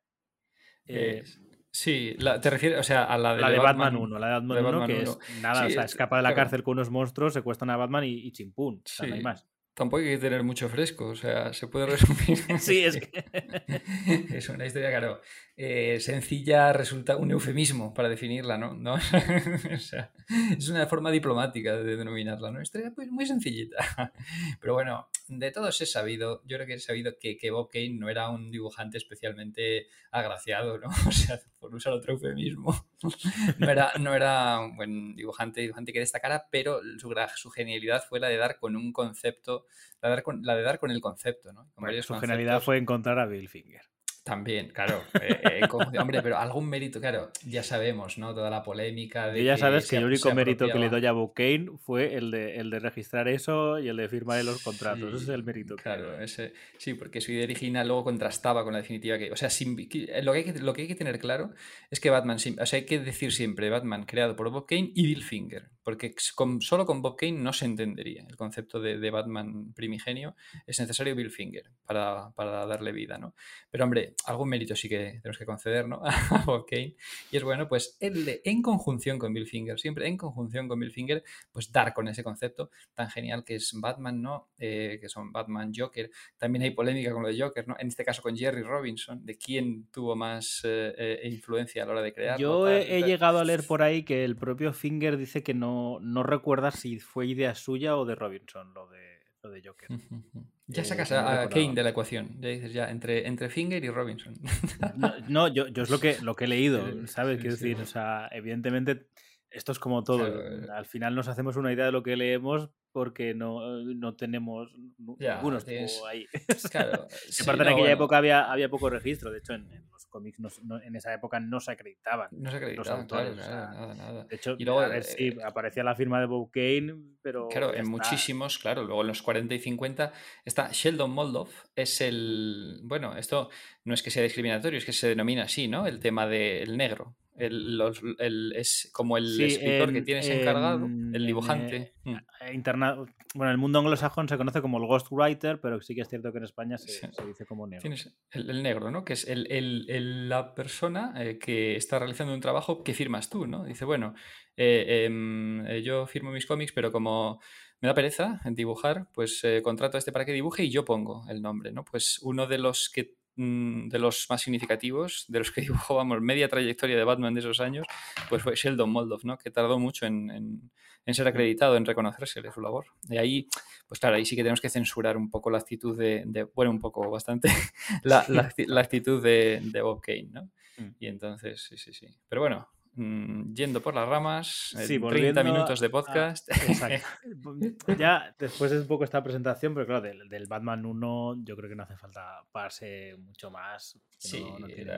Sí, te refieres, o sea, a la de, la de Batman, 1, la de Batman, 1, que es nada, o sea, escapa de la cárcel con unos monstruos, secuestran a Batman y, y chimpún, no hay más. Tampoco hay que tener mucho fresco, o sea, se puede resumir. sí, es que... es una historia, claro, eh, sencilla resulta un eufemismo para definirla, ¿no? ¿No? o sea, es una forma diplomática de denominarla, ¿no? Historia pues, muy sencillita. Pero bueno, de todos he sabido, yo creo que he sabido que, que Bob Kane no era un dibujante especialmente agraciado, ¿no? O sea, por usar otro eufemismo. No era, no era un buen dibujante, dibujante que destacara, pero su, su genialidad fue la de dar con un concepto, la de dar con, la de dar con el concepto, ¿no? su genialidad fue encontrar a Bill Finger. También, claro. Eh, eh, hombre, pero algún mérito, claro, ya sabemos, ¿no? Toda la polémica de. Y ya sabes que, el único mérito que le doy a Bocane fue el de, el de registrar eso y el de firmar los contratos. ese es el mérito. Claro, ese, sí, porque su idea original luego contrastaba con la definitiva que. O sea, eh, lo, que hay que, lo que hay que tener claro es que Batman. O sea, hay que decir siempre Batman creado por Bob Kane y Bill Finger. Porque con, solo con Bob Kane no se entendería el concepto de, de Batman primigenio. Es necesario Bill Finger para, para darle vida, ¿no? Pero hombre, algún mérito sí que tenemos que conceder, ¿no? A Bob Kane. Y es bueno, pues de, en conjunción con Bill Finger, siempre en conjunción con Bill Finger, pues dar con ese concepto tan genial que es Batman, ¿no? Eh, que son Batman, Joker. También hay polémica con lo de Joker, ¿no? En este caso con Jerry Robinson, de quién tuvo más eh, eh, influencia a la hora de crear. Yo he, llegado a leer por ahí que el propio Finger dice que no, no recuerda si fue idea suya o de Robinson, lo de, lo de Joker. Ya eh, sacas no a. Kane de la ecuación. Ya dices, ya, entre, entre Finger y Robinson. No, no, yo, yo es lo que, lo que he leído, ¿sabes? Quiero sí. decir, o sea, evidentemente esto es como todo. Claro. Al final nos hacemos una idea de lo que leemos porque no, no tenemos nu- Ya, ninguno estuvo tienes- ahí. Claro. Sí, aparte en no, aquella bueno, época había, había poco registro, de hecho en, en los cómics no en esa época no se acreditaban. No se acreditaba, autores, claro, o claro, sea, nada, nada. De hecho, Y luego, a ver si aparecía la firma de Bob Kane, pero. Claro, en está. muchísimos, claro. Luego en los 40 y 50 está Sheldon Moldoff, es el. Bueno, esto no es que sea discriminatorio, es que se denomina así, ¿no? El tema del negro. El, los- el- es como el Sí, escritor que en- tienes encargado, en- el en, dibujante. Mm. eh, interna- Bueno, en el mundo anglosajón se conoce como el ghostwriter, pero sí que es cierto que en España se, Sí. se dice como negro. Tienes el, el negro, ¿no? Que es el, la persona eh, que está realizando un trabajo que firmas tú, ¿no? Dice, bueno, eh, em, eh, yo firmo mis cómics, pero como me da pereza en dibujar, pues contrato a este para que dibuje y yo pongo el nombre, ¿no? Pues uno de los que mm, de los más significativos, de los que dibujó, vamos, media trayectoria de Batman de esos años, pues fue Sheldon Moldoff, ¿no? Que tardó mucho en- en ser acreditado, en reconocérsele su labor. Y ahí, pues claro, ahí sí que tenemos que censurar un poco la actitud de, de- bueno, un poco, bastante, la, la acti- la actitud de, de Bob Kane, ¿no? Mm. Y entonces, sí, sí, sí. Pero bueno, mm, yendo por las ramas, Sí, eh, 30 volviendo minutos de a- podcast. Exacto. ya después de un poco esta presentación, pero claro, del, del Batman 1 yo creo que no hace falta pararse mucho más. Sí, no, no tiene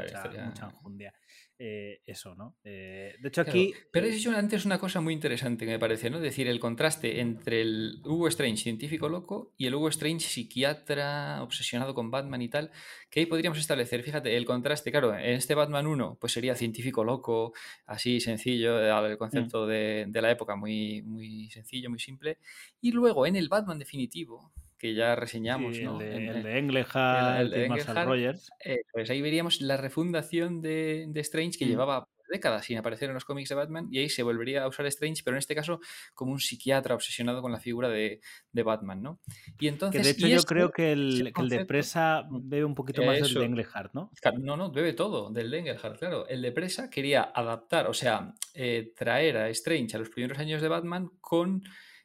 mucha enjundia. Eh, eso, ¿no? Eh, de hecho, Claro, aquí. pero has dicho antes una cosa muy interesante que me parece, ¿no? Es decir, el contraste entre el Hugo Strange científico loco y el Hugo Strange psiquiatra obsesionado con Batman y tal, que ahí podríamos establecer, fíjate, el contraste, claro, en este Batman 1 pues sería científico loco, así sencillo, el concepto de, de la época muy, muy sencillo, muy simple, y luego en el Batman definitivo, que ya reseñamos, sí, ¿no? el, de, En- el de Englehart, el de Marshall Englehart, Rogers. eh, pues ahí veríamos la refundación de, de Strange que Mm. llevaba décadas sin aparecer en los cómics de Batman y ahí se volvería a usar Strange, pero en este caso como un psiquiatra obsesionado con la figura de, de Batman, ¿no? Y entonces... Que de hecho yo este- creo que el, que el de Presa Mm. bebe un poquito más del Eso. de Englehart, ¿no? No, no, bebe todo del de Engelhardt, claro. El de Presa quería adaptar, o sea, eh, traer a Strange a los primeros años de Batman con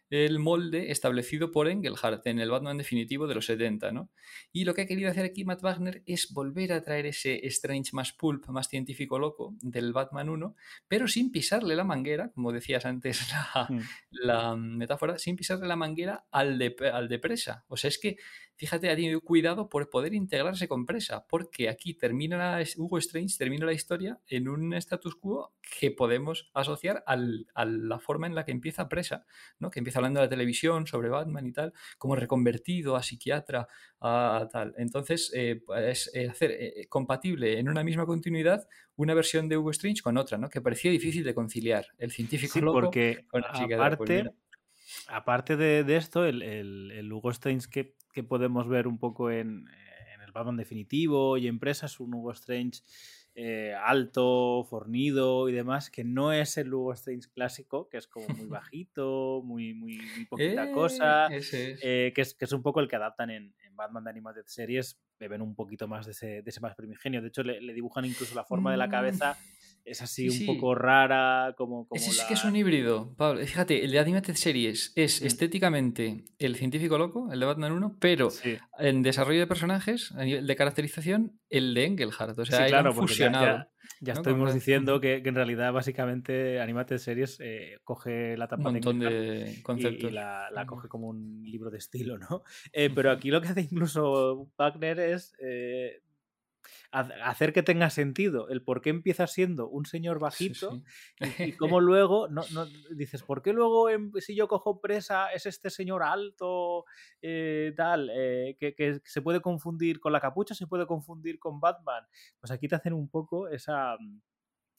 el molde establecido por Engelhardt en el Batman definitivo de los 70, ¿no? Y lo que ha querido hacer aquí Matt Wagner es volver a traer ese Strange más pulp, más científico loco del Batman 1, pero sin pisarle la manguera, como decías antes la, Mm. la metáfora, sin pisarle la manguera al de, al de presa. O sea, es que, fíjate, ha tenido cuidado por poder integrarse con presa, porque aquí termina la- Hugo Strange, termina la historia en un status quo que podemos asociar al- a la forma en la que empieza presa, ¿no? que empieza hablando de la televisión sobre Batman y tal, como reconvertido a psiquiatra, a tal. Entonces, eh, es eh, hacer eh, compatible en una misma continuidad una versión de Hugo Strange con otra, ¿no? que parecía difícil de conciliar. El científico Sí, loco porque con aparte. Aparte de, de esto, el, el, el Hugo Strange que, que podemos ver un poco en, en el Batman definitivo y en Presa es un Hugo Strange eh, alto, fornido y demás, que no es el Hugo Strange clásico, que es como muy bajito, muy, muy, muy poquita Eh, cosa. ese es. eh, que, es, que es un poco el que adaptan en, en Batman de Animated Series, beben un poquito más de ese, de ese más primigenio. De hecho, le, le dibujan incluso la forma de la Mm. cabeza, es así Sí, un poco rara, como, como Ese sí la... que es un híbrido, Pablo. Fíjate, el de Animated Series es Mm. estéticamente el científico loco, el de Batman 1, pero Sí. en desarrollo de personajes, a nivel de caracterización, el de Engelhardt. O sea, Sí, claro, ya- fusionado. ya, ya ¿no? estuvimos diciendo que, que en realidad básicamente Animated Series eh, coge la un tapa montón Engelhart de conceptos. y, la, coge como un libro de estilo, ¿no? Eh, pero aquí lo que hace incluso Wagner es eh, hacer que tenga sentido el por qué empieza siendo un señor bajito sí. y cómo luego no, no- dices, ¿por qué luego en- si yo cojo presa es este señor alto, eh, tal, eh, que, que se puede confundir con la capucha, se puede confundir con Batman? Pues aquí te hacen un poco esa... mm,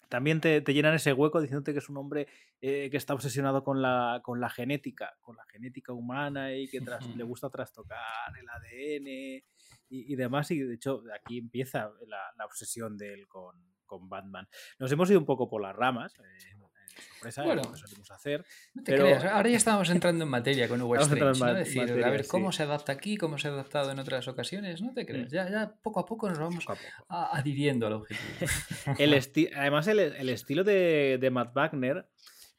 También te, te llenan ese hueco diciéndote que es un hombre eh, que está obsesionado con la, con la genética, con la genética humana y que tras- le gusta trastocar el ADN y, y demás. Y de hecho, aquí empieza la, la obsesión de él con, con Batman. Nos hemos ido un poco por las ramas. eh, eh, sorpresa, Bueno. lo que solemos hacer. No te Pero- creas, ahora ya estamos entrando en materia con Hugo Strange, ¿no? decir, a materia, ver cómo sí. se adapta aquí, cómo se ha adaptado en otras ocasiones, no te creas. Ya, ya poco a poco nos vamos Poco a poco. a- adhiriendo al objetivo. El esti- Además, el, el estilo de, de Matt Wagner,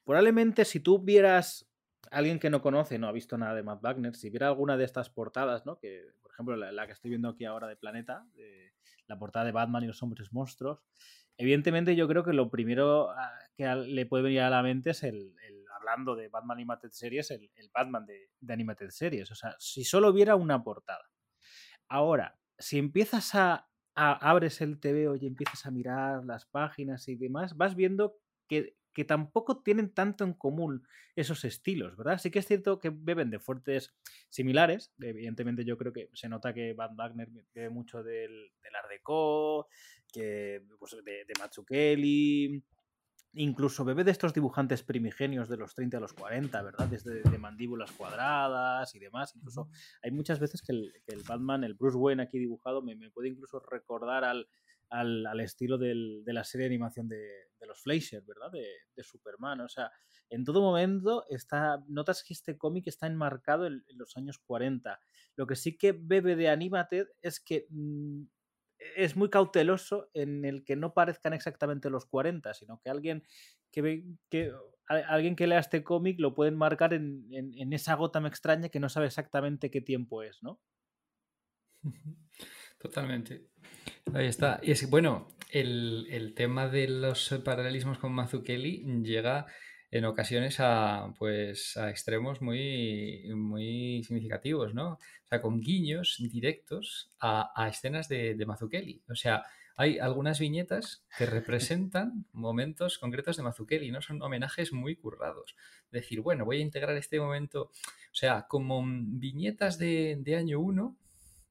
probablemente si tú vieras alguien que no conoce, no ha visto nada de Matt Wagner, si viera alguna de estas portadas, ¿no? Que, ejemplo, la, que estoy viendo aquí ahora de Planeta, la portada de Batman y los hombres monstruos, evidentemente yo creo que lo primero ah, que le puede venir a la mente es el, hablando de Batman Animated Series, el, Batman de, de, Animated Series. O sea, si solo hubiera una portada. Ahora, si empiezas a, abres el TV y empiezas a mirar las páginas y demás, vas viendo que, que tampoco tienen tanto en común esos estilos, ¿verdad? Sí que es cierto que beben de fuertes similares. Evidentemente, yo creo que se nota que Van Wagner bebe mucho del, del Art Deco, que, pues, de, de Mazzucchelli, Incluso bebe de estos dibujantes primigenios de los 30 a los 40, ¿verdad? Desde de mandíbulas cuadradas y demás. Incluso hay muchas veces que el, Batman, el Bruce Wayne aquí dibujado, me, puede incluso recordar al, al, estilo del, de la serie de animación de, los Fleischer, ¿verdad? De, Superman. O sea, en todo momento está, notas que este cómic está enmarcado en, los años 40. Lo que sí que bebe de Animated es que mm, es muy cauteloso en el que no parezcan exactamente los 40, sino que alguien que ve que alguien que lea este cómic lo pueden marcar en, en, esa gota extraña que no sabe exactamente qué tiempo es, ¿no? Totalmente. Ahí está. Y es bueno, el, el tema de los paralelismos con Mazukeli llega en ocasiones a, pues, a extremos muy, muy significativos, ¿no? O sea, con guiños directos a, a escenas de, de Mazzucchelli. O sea, hay algunas viñetas que representan momentos concretos de Mazzucchelli, ¿no? Son homenajes muy currados. Decir, bueno, voy a integrar este momento, o sea, como viñetas de, de año 1,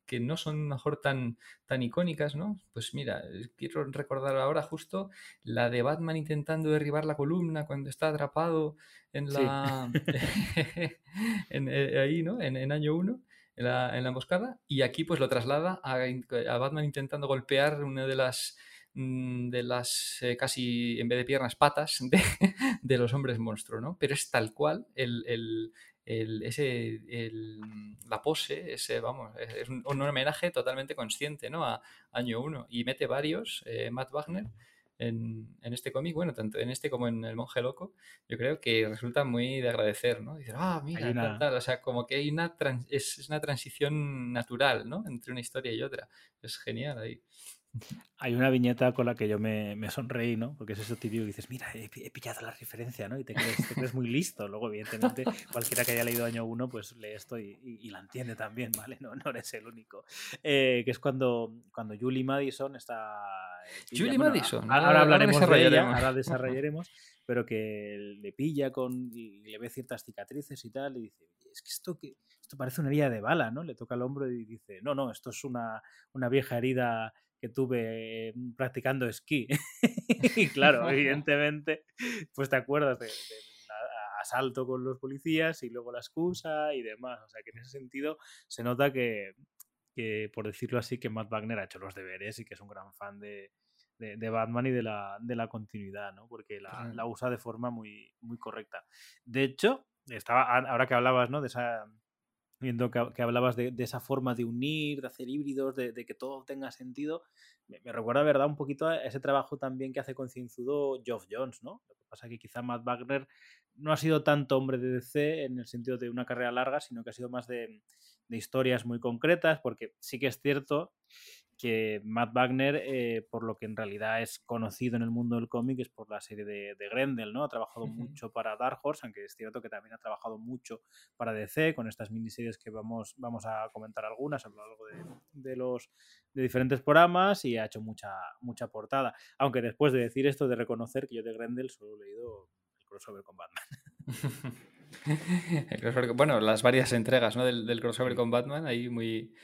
que no son mejor tan, tan icónicas, ¿no? Pues mira, quiero recordar ahora justo la de Batman intentando derribar la columna cuando está atrapado en la. en, eh, ahí, ¿no? En, año 1. En la, en la, emboscada, y aquí pues lo traslada a, a Batman intentando golpear una de las mm, de las eh, casi en vez de piernas patas de, de, los hombres monstruo, ¿no? Pero es tal cual el, el, el, ese, el, la pose, ese, vamos, es un, homenaje totalmente consciente ¿no? a año 1 y mete varios, eh, Matt Wagner, en, en este cómic, bueno, tanto en este como en El Monje Loco, yo creo que resulta muy de agradecer, ¿no? Dice, ah, mira, tal, tal. o sea, como que hay una, es, es, una transición natural, ¿no? Entre una historia y otra. Es genial ahí. Hay una viñeta con la que yo me, me sonreí, ¿no? Porque es eso típico y dices, mira, he, pillado la referencia, ¿no? Y te crees, muy listo. Luego, evidentemente, cualquiera que haya leído año 1, pues lee esto y, y, la entiende también, ¿vale? No, no eres el único. Eh, que es cuando, cuando Julie Madison está... Eh, Julie Madison. Ahora, hablaremos de ella, ahora desarrollaremos, pero que le pilla con y le ve ciertas cicatrices y tal, y dice, es que esto, que, esto parece una herida de bala, ¿no? Le toca el hombro y dice, no, no, esto es una, una vieja herida que tuve mm, practicando esquí. y claro, evidentemente, pues te acuerdas del asalto con los policías y luego la excusa y demás. O sea que en ese sentido se nota que, que por decirlo así, que Matt Wagner ha hecho los deberes y que es un gran fan de, de, Batman y de la, de la continuidad, ¿no? Porque la, la, usa de forma muy, muy correcta. De hecho, estaba, ahora que hablabas, ¿no? De esa viendo que, hablabas de, esa forma de unir, de hacer híbridos, de, que todo tenga sentido, me, recuerda, ¿verdad?, un poquito a ese trabajo también que hace concienzudo Geoff Jones, ¿no? Lo que pasa es que quizá Matt Wagner no ha sido tanto hombre de DC en el sentido de una carrera larga, sino que ha sido más de, de historias muy concretas, porque sí que es cierto que Matt Wagner, eh, por lo que en realidad es conocido en el mundo del cómic, es por la serie de, Grendel, ¿no? Ha trabajado mucho para Dark Horse, aunque es cierto que también ha trabajado mucho para DC, con estas miniseries que vamos, vamos a comentar algunas a lo largo de, los de diferentes programas y ha hecho mucha, mucha portada. Aunque después de decir esto, de reconocer que yo de Grendel solo he leído el crossover con Batman. bueno, las varias entregas ¿no? del, crossover con Batman, ahí muy...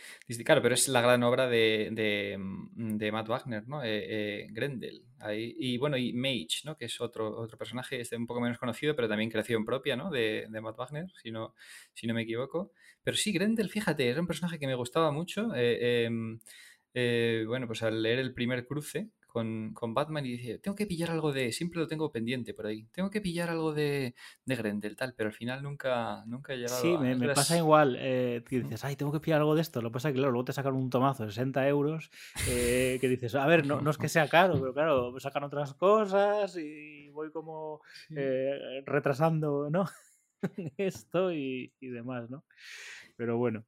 Claro, pero es la gran obra de, de, de Matt Wagner, ¿no? Eh, eh, Grendel. Ahí, y bueno, y Mage, ¿no? Que es otro, otro personaje este un poco menos conocido, pero también creación propia, ¿no? De, de Matt Wagner, si no, si no me equivoco. Pero sí, Grendel, fíjate, era un personaje que me gustaba mucho. Eh, em, bueno, pues al leer el primer cruce con, con, Batman y dice, tengo que pillar algo de, siempre lo tengo pendiente por ahí, tengo que pillar algo de, de Grendel, tal, pero al final nunca, nunca he llegado sí, me, me pasa igual, eh, dices, ay, tengo que pillar algo de esto, lo que pasa es que luego te sacan un tomazo de 60 euros, eh, que dices, a ver, no, no, es que sea caro, pero claro, sacan otras cosas y voy como eh, retrasando, ¿no? esto y, y demás, ¿no? Pero bueno.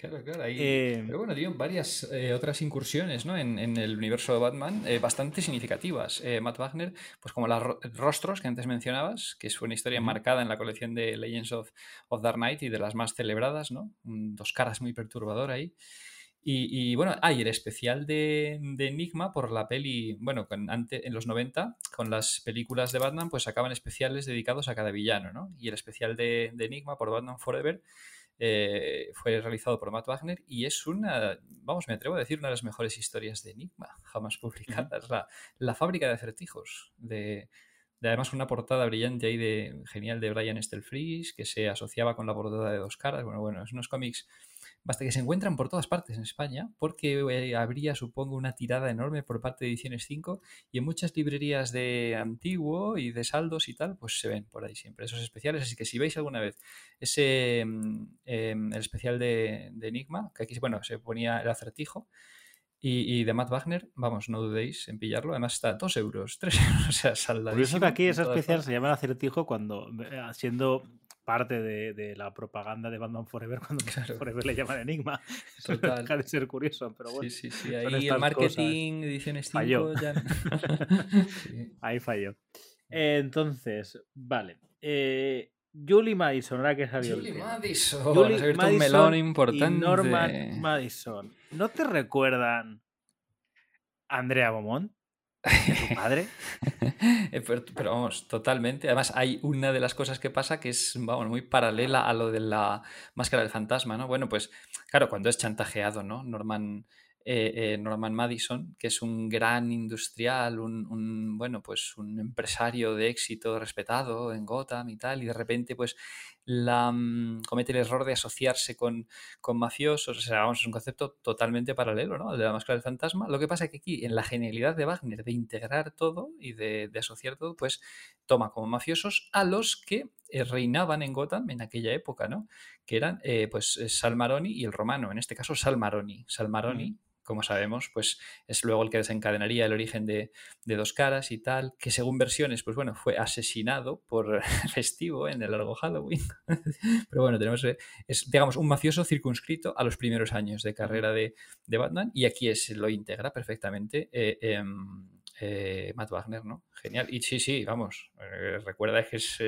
Claro, claro. Ahí... Eh, Pero bueno, tiene varias eh, otras incursiones ¿no? en, en el universo de Batman eh, bastante significativas. Matt Wagner, pues como ro- Rostros que antes mencionabas, que es una historia marcada en la colección de Legends of, of Dark Knight y de las más celebradas, ¿no? Un dos caras muy perturbador ahí. Y, y, bueno, hay el especial de, de Enigma por la peli, bueno, con, ante, en los 90, con las películas de Batman, pues sacaban especiales dedicados a cada villano, ¿no? Y el especial de, de Enigma por Batman Forever eh, fue realizado por Matt Wagner y es una, vamos, me atrevo a decir, una de las mejores historias de Enigma jamás publicadas. la, la, fábrica de acertijos, de, de, además una portada brillante ahí de genial de Brian Stelfreeze, que se asociaba con la portada de Dos Caras. Bueno, bueno, es unos cómics basta que se encuentran por todas partes en España, porque eh, habría, supongo, una tirada enorme por parte de Ediciones 5 y en muchas librerías de antiguo y de saldos y tal, pues se ven por ahí siempre esos especiales. Así que si veis alguna vez ese eh, el especial de, de, Enigma, que aquí, bueno, se ponía el acertijo. Y, y, de Matt Wagner, vamos, no dudéis en pillarlo. Además está a 2 euros, 3 euros, o sea, saldadísimo. Por eso que aquí ese especial se llama el acertijo cuando, eh, siendo parte de, de, la propaganda de Batman Forever cuando claro. Forever le llaman Enigma. Total. Deja de ser curioso, pero bueno. Sí, sí, sí. Ahí el marketing, cosas. ediciones 5 falló. ya. sí. Ahí falló. Entonces, vale. Eh, Julie Madison, ahora que salió Julie. Madison. Julie Madison un melón importante. Y Norman Madison. ¿No te recuerdan Andrea Beaumont? ¿Tu padre? Eh, pero, pero, vamos, totalmente. Además, hay una de las cosas que pasa que es, vamos, muy paralela a lo de la máscara del fantasma, ¿no? Bueno, pues, claro, cuando es chantajeado, ¿no? Norman, eh, eh, Norman Madison, que es un gran industrial, un, un, bueno, pues un empresario de éxito respetado en Gotham y tal, y de repente, pues, la, um, comete el error de asociarse con, con, mafiosos, o sea, vamos, es un concepto totalmente paralelo, ¿no? Al de la máscara del fantasma. Lo que pasa es que aquí, en la genialidad de Wagner de integrar todo y de, de asociar todo, pues toma como mafiosos a los que eh, reinaban en Gotham en aquella época, ¿no? Que eran, eh, pues, Salmaroni y el romano, en este caso Salmaroni. Salmaroni, mm como sabemos, pues es luego el que desencadenaría el origen de, de, Dos Caras y tal, que según versiones, pues bueno, fue asesinado por festivo en el largo Halloween. Pero bueno, tenemos, es, digamos, un mafioso circunscrito a los primeros años de carrera de, de Batman y aquí es, lo integra perfectamente eh, eh, eh, Matt Wagner, ¿no? Genial. Y sí, sí, vamos, recuerda que es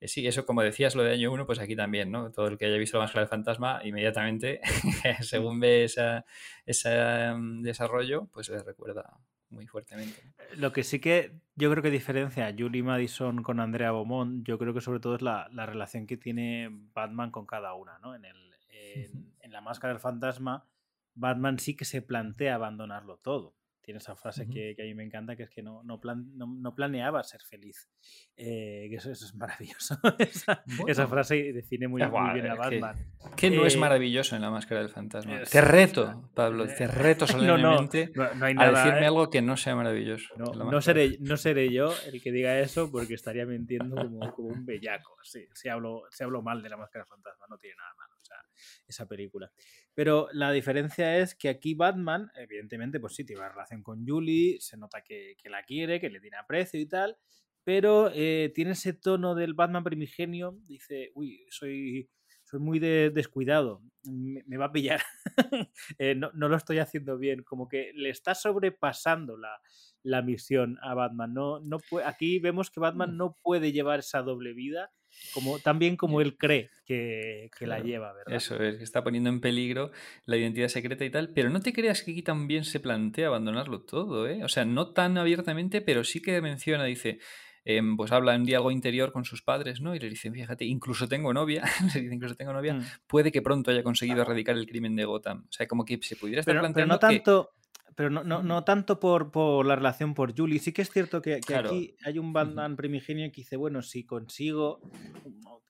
sí, eso como decías lo de año 1, pues aquí también, ¿no? Todo el que haya visto la máscara del fantasma, inmediatamente, según ve ese esa, um, desarrollo, pues le recuerda muy fuertemente. Lo que sí que yo creo que diferencia a Julie Madison con Andrea Beaumont, yo creo que sobre todo es la, la relación que tiene Batman con cada una, ¿no? En, el, en, en la máscara del fantasma, Batman sí que se plantea abandonarlo todo tiene esa frase uh -huh. que, que, a mí me encanta, que es que no, no, plan, no, no planeaba ser feliz. Eh, que eso, eso, es maravilloso. esa, bueno. esa, frase define muy, guay, muy bien a Batman. Que, que no eh, es maravilloso en la máscara del fantasma. Es, te reto, Pablo, te reto solemnemente no, no, no hay a nada, decirme eh. algo que no sea maravilloso. No, seré, no seré yo el que diga eso porque estaría mintiendo como, como un bellaco. Sí, si, hablo, si hablo mal de la máscara del fantasma, no tiene nada malo. O sea, esa película. Pero la diferencia es que aquí Batman, evidentemente, pues sí, tiene una relación con Julie, se nota que, que la quiere, que le tiene aprecio y tal, pero eh, tiene ese tono del Batman primigenio, dice, uy, soy, soy muy de, descuidado, me, me, va a pillar, eh, no, no, lo estoy haciendo bien, como que le está sobrepasando la, la misión a Batman. No, no aquí vemos que Batman no puede llevar esa doble vida como, tan bien como él cree que, que claro, la lleva, ¿verdad? Eso es, que está poniendo en peligro la identidad secreta y tal, pero no te creas que aquí también se plantea abandonarlo todo, ¿eh? O sea, no tan abiertamente, pero sí que menciona, dice, eh, pues habla un diálogo interior con sus padres, ¿no? Y le dicen, fíjate, incluso tengo novia, le dicen, incluso tengo novia, mm. puede que pronto haya conseguido erradicar el crimen de Gotham. O sea, como que se pudiera estar pero, planteando pero no tanto... que pero no, no, no tanto por, por, la relación por Julie. Sí que es cierto que, que Claro. aquí hay un Batman primigenio que dice, bueno, si consigo,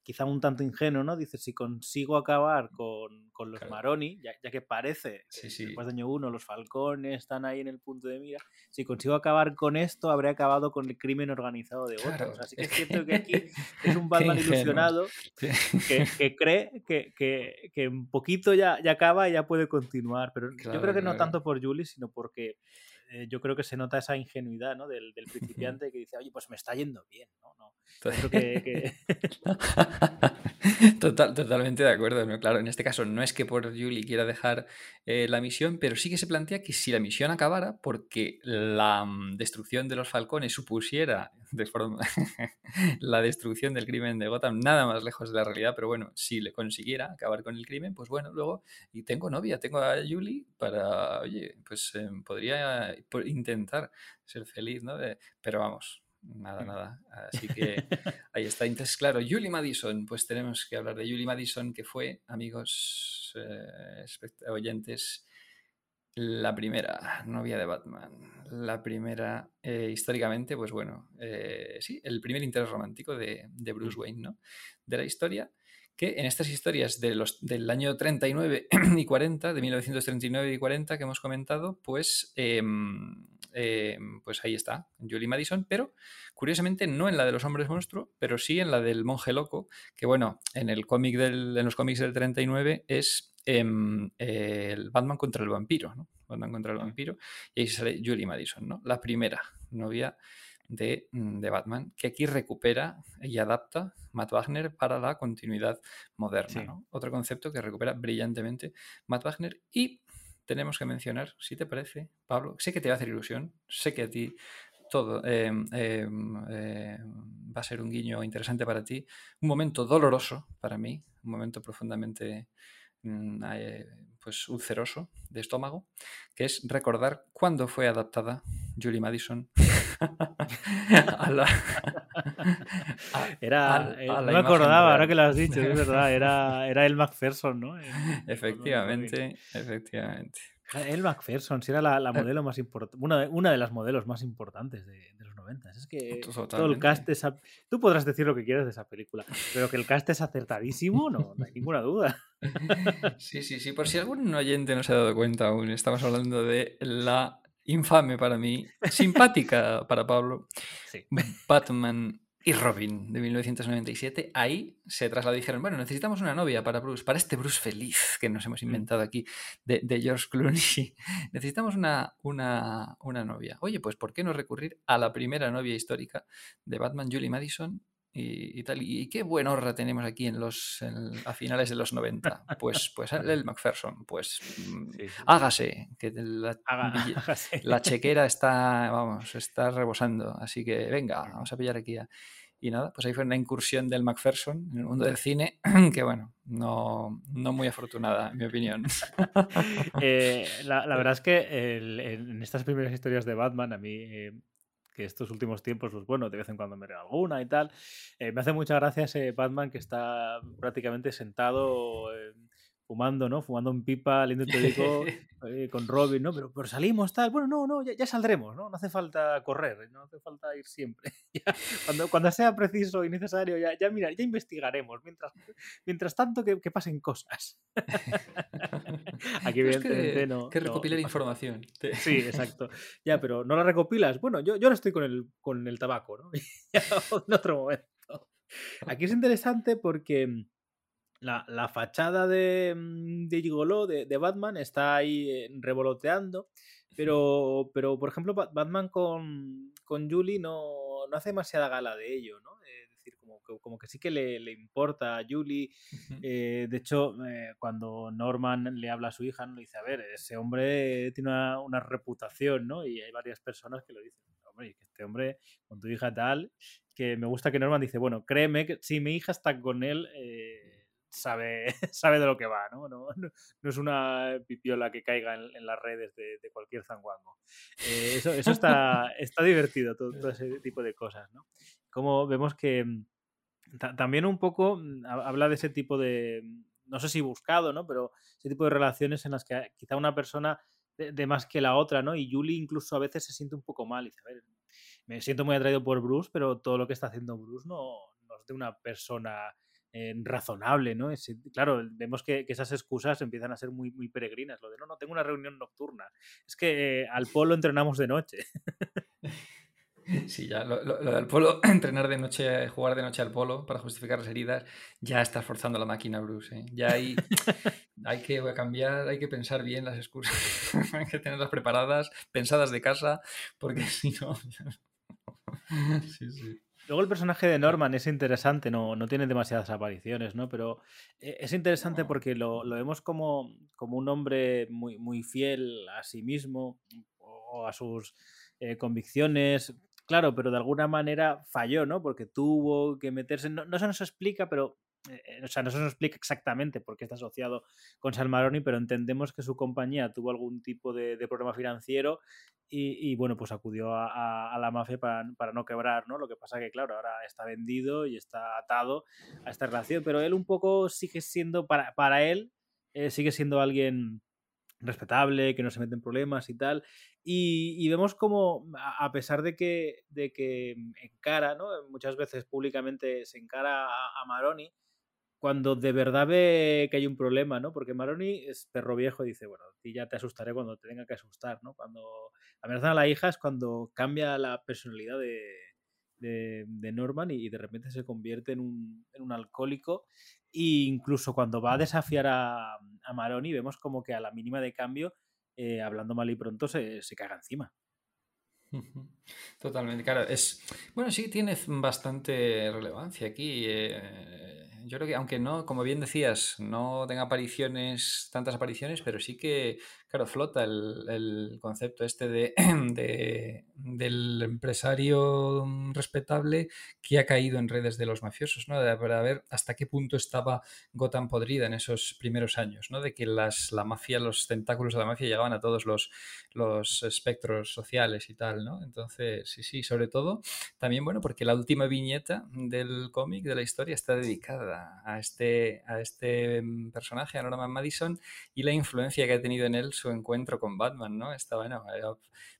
quizá un tanto ingenuo, ¿no? Dice, si consigo acabar con, con los Claro. Maroni, ya, ya que parece, Sí, que sí. después de año uno, los falcones están ahí en el punto de mira, si consigo acabar con esto, habré acabado con el crimen organizado de Gotham. Claro. O sea, sí que es cierto que aquí es un Batman ilusionado que, que cree que, que, que un poquito ya, ya acaba y ya puede continuar. Pero yo creo que no tanto por Julie, sino porque eh, yo creo que se nota esa ingenuidad ¿no? del, del principiante que dice, oye, pues me está yendo bien, ¿no? no creo que, que... Total, totalmente de acuerdo. ¿no? Claro, en este caso no es que por Julie quiera dejar eh, la misión, pero sí que se plantea que si la misión acabara, porque la mm, destrucción de los falcones supusiera de forma, la destrucción del crimen de Gotham, nada más lejos de la realidad, pero bueno, si le consiguiera acabar con el crimen, pues bueno, luego, y tengo novia, tengo a Julie para, oye, pues eh, podría intentar ser feliz, ¿no? Eh, pero vamos, nada, Mm. nada. Así que ahí está. Entonces, claro, Julie Madison, pues tenemos que hablar de Julie Madison, que fue, amigos eh, oyentes, la primera novia de Batman. La primera, eh, históricamente, pues bueno, eh, sí, el primer interés romántico de, de Bruce Wayne, ¿no? De la historia, que en estas historias de los, del año 39 y 40, de 1939 y 40 que hemos comentado, pues, em, em, pues ahí está, Julie Madison, pero curiosamente no en la de los hombres monstruo, pero sí en la del monje loco, que bueno, en el cómic del, en los cómics del 39 es em, el Batman contra el vampiro, ¿no? Batman contra el vampiro, y ahí sale Julie Madison, ¿no? La primera novia de, mm, de Batman, que aquí recupera y adapta Matt Wagner para la continuidad moderna, Sí. ¿no? Otro concepto que recupera brillantemente Matt Wagner y tenemos que mencionar, si te parece, Pablo, sé que te va a hacer ilusión, sé que a ti todo eh, eh, eh, va a ser un guiño interesante para ti, un momento doloroso para mí, un momento profundamente pues ulceroso de estómago, que es recordar cuándo fue adaptada Julie Madison a la, a- Era, eh, a no me acordaba, ahora que lo has dicho, es verdad, era, era el Macpherson, ¿no? Efectivamente, efectivamente. El Macpherson, sí era la, la Eh. modelo más importante, una, de- una de las modelos más importantes de, de los 90. Es que todo el cast de esa... Tú podrás decir lo que quieras de esa película, pero que el cast es acertadísimo, no, no hay ninguna duda. Sí, sí, sí. Por si algún oyente no se ha dado cuenta aún, estamos hablando de la infame para mí, simpática para Pablo, Sí. Batman y Robin de 1997. Ahí se trasladó y dijeron, bueno, necesitamos una novia para Bruce, para este Bruce feliz que nos hemos Mm. inventado aquí de, de George Clooney. necesitamos una, una, una novia. Oye, pues ¿por qué no recurrir a la primera novia histórica de Batman, Julie Madison? Y, y tal. Y qué buena horra tenemos aquí en los, en- a finales de los 90. Pues, pues el Macpherson, pues mm, Sí, sí. hágase, que la, Haga- la chequera está, vamos, está rebosando. Así que venga, vamos a pillar aquí. a- Y nada, pues ahí fue una incursión del Macpherson en el mundo del cine, que bueno, no, no muy afortunada, en mi opinión. Eh, la, la verdad es que el- en estas primeras historias de Batman, a mí, eh, que estos últimos tiempos, pues bueno, de vez en cuando me leo alguna y tal, eh, me hace mucha gracia ese Batman que está prácticamente sentado fumando, ¿no? Fumando un pipa, leyendo el periódico eh, con Robin, ¿no? Pero, pero salimos, tal. Bueno, no, no, ya, ya saldremos, ¿no? No hace falta correr, no hace falta ir siempre. Ya, cuando, cuando sea preciso y necesario, ya, ya mira, ya investigaremos. Mientras, mientras tanto, que, que pasen cosas. Aquí, Pero es evidentemente, que, no. que recopilar no información. Sí, exacto. Ya, pero no la recopilas. Bueno, yo, yo ahora estoy con el, con el tabaco, ¿no? En otro momento. Aquí es interesante porque la, la fachada de, mm, de Gigolo, de, de Batman, está ahí eh, revoloteando. Pero, pero, por ejemplo, Ba- Batman con, con Julie no, no hace demasiada gala de ello, ¿no? Es decir, como que, como que sí que le, le importa a Julie. Eh, de hecho, eh, cuando Norman le habla a su hija, ¿no? le dice, a ver, ese hombre tiene una, una reputación, ¿no? Y hay varias personas que lo dicen, hombre, que este hombre con tu hija tal, que me gusta que Norman dice, bueno, créeme que si mi hija está con él, eh, sabe, sabe de lo que va, ¿no? No, no- no es una pipiola que caiga en, en las redes de, de cualquier zanguango. Eh, eso eso está, está divertido, todo, todo ese tipo de cosas, ¿no? Como vemos que mm, ta- también un poco mm, ha- habla de ese tipo de, mm, no sé si buscado, ¿no? Pero ese tipo de relaciones en las que quizá una persona de, de más que la otra, ¿no? Y Julie incluso a veces se siente un poco mal y dice, a ver, me siento muy atraído por Bruce, pero todo lo que está haciendo Bruce no, no es de una persona eh, razonable, ¿no? Es- claro, vemos que, que esas excusas empiezan a ser muy, muy peregrinas. Lo de, no, no, tengo una reunión nocturna. Es que eh, al polo entrenamos de noche. Sí, ya lo, lo- lo del polo, entrenar de noche, jugar de noche al polo para justificar las heridas, ya estás forzando la máquina, Bruce. ¿eh? Ya hay, hay que cambiar, hay que pensar bien las excusas, hay que tenerlas preparadas, pensadas de casa, porque si no. Sí, sí. Luego el personaje de Norman es interesante, no, no tiene demasiadas apariciones, ¿no? Pero eh, es interesante porque lo, lo vemos como, como un hombre muy, muy fiel a sí mismo o a sus eh, convicciones. Claro, pero de alguna manera falló, ¿no? Porque tuvo que meterse. No, no se nos explica, pero. eh, o sea, no se nos explica exactamente por qué está asociado con Salmaroni, pero entendemos que su compañía tuvo algún tipo de, de problema financiero y, bueno, pues acudió a, la mafia para, para no quebrar, ¿no? Lo que pasa que, claro, ahora está vendido y está atado a esta relación, pero él un poco sigue siendo, para, para él, eh, sigue siendo alguien respetable, que no se mete en problemas y tal. Y, vemos como, a pesar de que, de que encara, ¿no? Muchas veces públicamente se encara a Maroni, cuando de verdad ve que hay un problema, ¿no? Porque Maroni es perro viejo y dice, bueno, y ya te asustaré cuando te tenga que asustar, ¿no? Cuando amenazan a la hija es cuando cambia la personalidad de, de, de Norman y, y de repente se convierte en un, en un alcohólico. E incluso cuando va a desafiar a, a Maroni, vemos como que a la mínima de cambio, eh, hablando mal y pronto, se, se caga encima. Totalmente, claro. Es, bueno, sí tiene bastante relevancia aquí. eh, yo creo que, aunque no, como bien decías, no tenga apariciones, tantas apariciones, pero sí que, claro, flota el, concepto este de, de- del empresario respetable que ha caído en redes de los mafiosos, ¿no? Para ver hasta qué punto estaba Gotham podrida en esos primeros años, ¿no? De que las, la mafia, los tentáculos de la mafia llegaban a todos los, los espectros sociales y tal, ¿no? Entonces, sí, sí, sobre todo, también, bueno, porque la última viñeta del cómic, de la historia, está dedicada a este, a este mm, personaje, a Norman Madison, y la influencia que ha tenido en él su encuentro con Batman, ¿no? Está, bueno, ha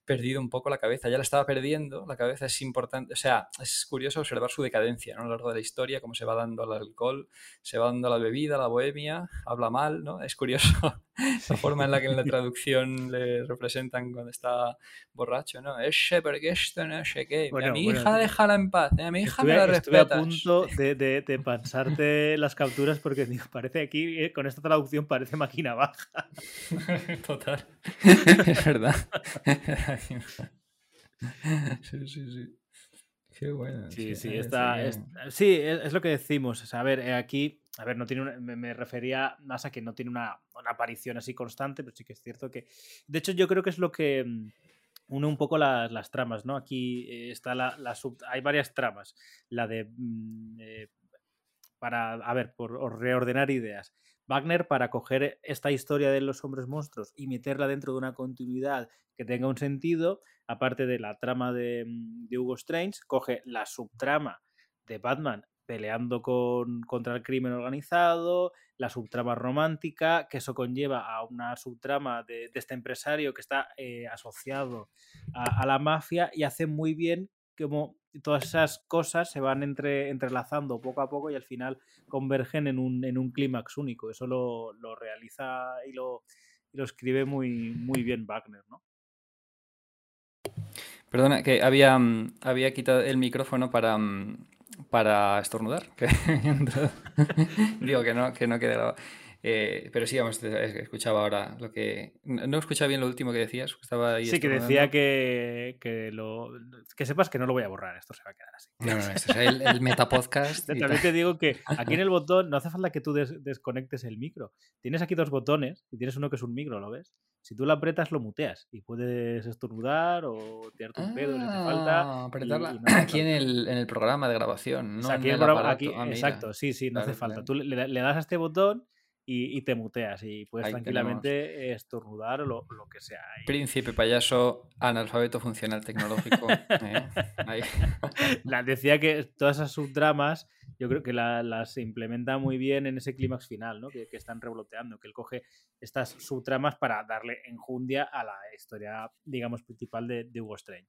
perdido un poco la cabeza, ya la estaba perdiendo, la cabeza es importante, o sea, es curioso observar su decadencia, ¿no? A lo largo de la historia, cómo se va dando al alcohol, se va dando a la bebida, a la bohemia, habla mal, ¿no? Es curioso la forma en la que en la traducción le representan cuando está borracho, ¿no? Ese, porque esto no sé qué. Bueno, a mi bueno, hija te- déjala en paz, ¿eh? a mi hija me la Estuve, estuve a respetas. punto de, de, de pasarte las capturas porque digo, parece aquí, eh, con esta traducción parece máquina baja. Total. es verdad. sí, sí, sí. Qué bueno. Sí, sí, eh, está, sí. es, sí, es, es lo que decimos. o sea, a ver, eh, aquí, a ver, no tiene una- me, me refería más a que no tiene una, una aparición así constante, pero sí que es cierto que. De hecho, yo creo que es lo que mm, une un poco las, las tramas, ¿no? Aquí eh, está la, la sub- hay varias tramas. La de. mm, eh, para, a ver, por or- reordenar ideas. Wagner para coger esta historia de los hombres monstruos y meterla dentro de una continuidad que tenga un sentido, aparte de la trama de, mm, de Hugo Strange, coge la subtrama de Batman peleando con, contra el crimen organizado, la subtrama romántica, que eso conlleva a una subtrama de, este empresario que está eh, asociado a la mafia y hace muy bien como todas esas cosas se van entre, entrelazando poco a poco y al final convergen en un, en un clímax único. Eso lo, realiza y lo, escribe muy, bien Wagner, ¿no? Perdona, que había, mm, había quitado el micrófono para, mm, estornudar. Digo que no, que no quede. Eh, pero sí, vamos, escuchaba ahora lo que... No no escuchaba bien lo último que decías. Estaba ahí Sí, que decía que, que, lo, que sepas que no lo voy a borrar, esto se va a quedar así. No, no, esto es el, el metapodcast. También tal. te digo que aquí en el botón no hace falta que tú des- desconectes el micro. Tienes aquí dos botones y tienes uno que es un micro, ¿lo ves? Si tú lo apretas, lo muteas y puedes estornudar o tirarte un pedo si te falta. Ah, apretarla y no hace aquí en el, en el programa de grabación, O no sea, en aquí el el programa- aquí- Ah, exacto, sí, sí, no hace falta. Tú le, le das a este botón y, y te muteas y puedes Ahí tranquilamente estornudar o lo, lo que sea. Y- Príncipe payaso, analfabeto funcional tecnológico. ¿eh? Ahí. La, decía que todas esas subtramas yo creo que la- las implementa muy bien en ese clímax final, ¿no? Que, que están revoloteando, que él coge estas subtramas para darle enjundia a la historia, digamos, principal de, de Hugo Strange.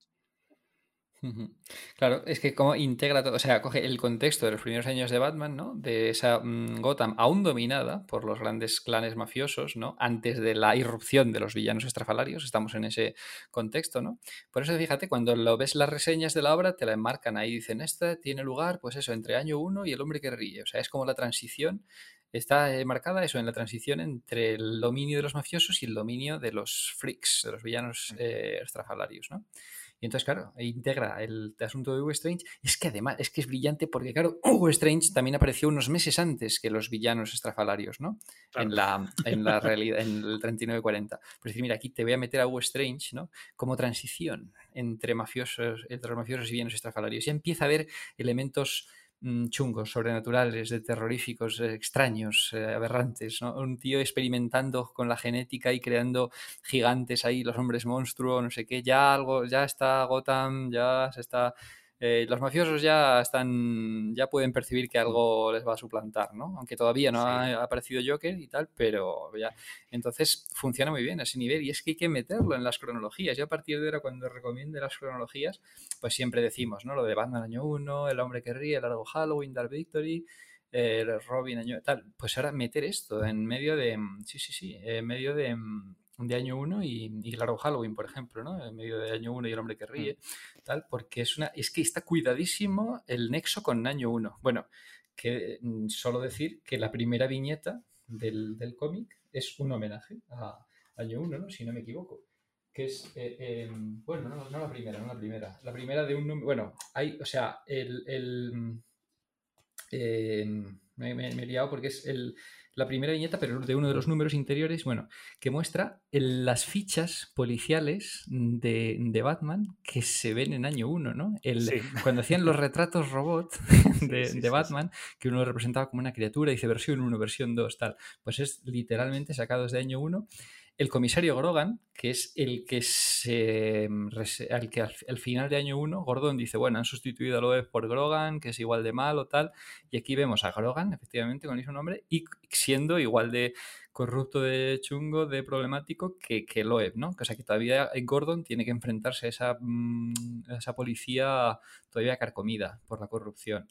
Claro, es que como integra todo, o sea, coge el contexto de los primeros años de Batman, ¿no? De esa mm, Gotham aún dominada por los grandes clanes mafiosos, ¿no? Antes de la irrupción de los villanos estrafalarios, estamos en ese contexto, ¿no? Por eso fíjate, cuando lo ves las reseñas de la obra, te la enmarcan ahí, dicen, esta tiene lugar, pues eso, entre año 1 y el hombre que ríe, o sea, es como la transición está marcada eso en la transición entre el dominio de los mafiosos y el dominio de los freaks, de los villanos eh, estrafalarios, ¿no? Y entonces, claro, integra el asunto de Hugo Strange. Es que además, es que es brillante porque, claro, Hugo Strange también apareció unos meses antes que los villanos estrafalarios, ¿no? En, la, en la realidad, en el 3940. Pues decir, mira, aquí te voy a meter a Hugo Strange, ¿no? Como transición entre mafiosos, entre los mafiosos y villanos estrafalarios. Ya empieza a haber elementos chungos, sobrenaturales, de terroríficos, eh, extraños, eh, aberrantes, Un tío experimentando con la genética y creando gigantes ahí, los hombres monstruos, no sé qué, ya algo, ya está Gotham, ya se está eh, los mafiosos ya están, ya pueden percibir que algo les va a suplantar, ¿no? Aunque todavía no ha aparecido Joker y tal, pero ya. Entonces funciona muy bien a ese nivel y es que hay que meterlo en las cronologías. Yo a partir de ahora, cuando recomiende las cronologías, pues siempre decimos, ¿no? Lo de Batman año 1, El hombre que ríe, El largo Halloween, Dark Victory, el Robin año tal. Pues ahora meter esto en medio de, sí, sí, sí, en medio de de año 1 y, y, claro, Halloween, por ejemplo, ¿no? En medio de año 1 y el hombre que ríe, mm. tal, porque es una es que está cuidadísimo el nexo con año 1. Bueno, que mm, solo decir que la primera viñeta del, del cómic es un homenaje a año 1, ¿no? Si no me equivoco. Que es, eh, em, bueno, no, no, la primera, no la primera. La primera de un número, bueno, hay, o sea, el, el me, me, he liado porque es el, la primera viñeta, pero de uno de los números interiores, bueno, que muestra las fichas policiales de, Batman que se ven en año 1, ¿no? Cuando hacían los retratos robot de, Batman, que uno representaba como una criatura, dice versión 1, versión 2, tal, pues es literalmente sacado desde año 1 el comisario Grogan, que es el que se. al que al, final de año 1, Gordon dice: Bueno, han sustituido a Loeb por Grogan, que es igual de malo, tal. Y aquí vemos a Grogan, efectivamente, con mismo nombre, y siendo igual de corrupto, de chungo, de problemático que, que Loeb, ¿no? O sea que todavía Gordon tiene que enfrentarse a esa, mm, a esa policía todavía carcomida por la corrupción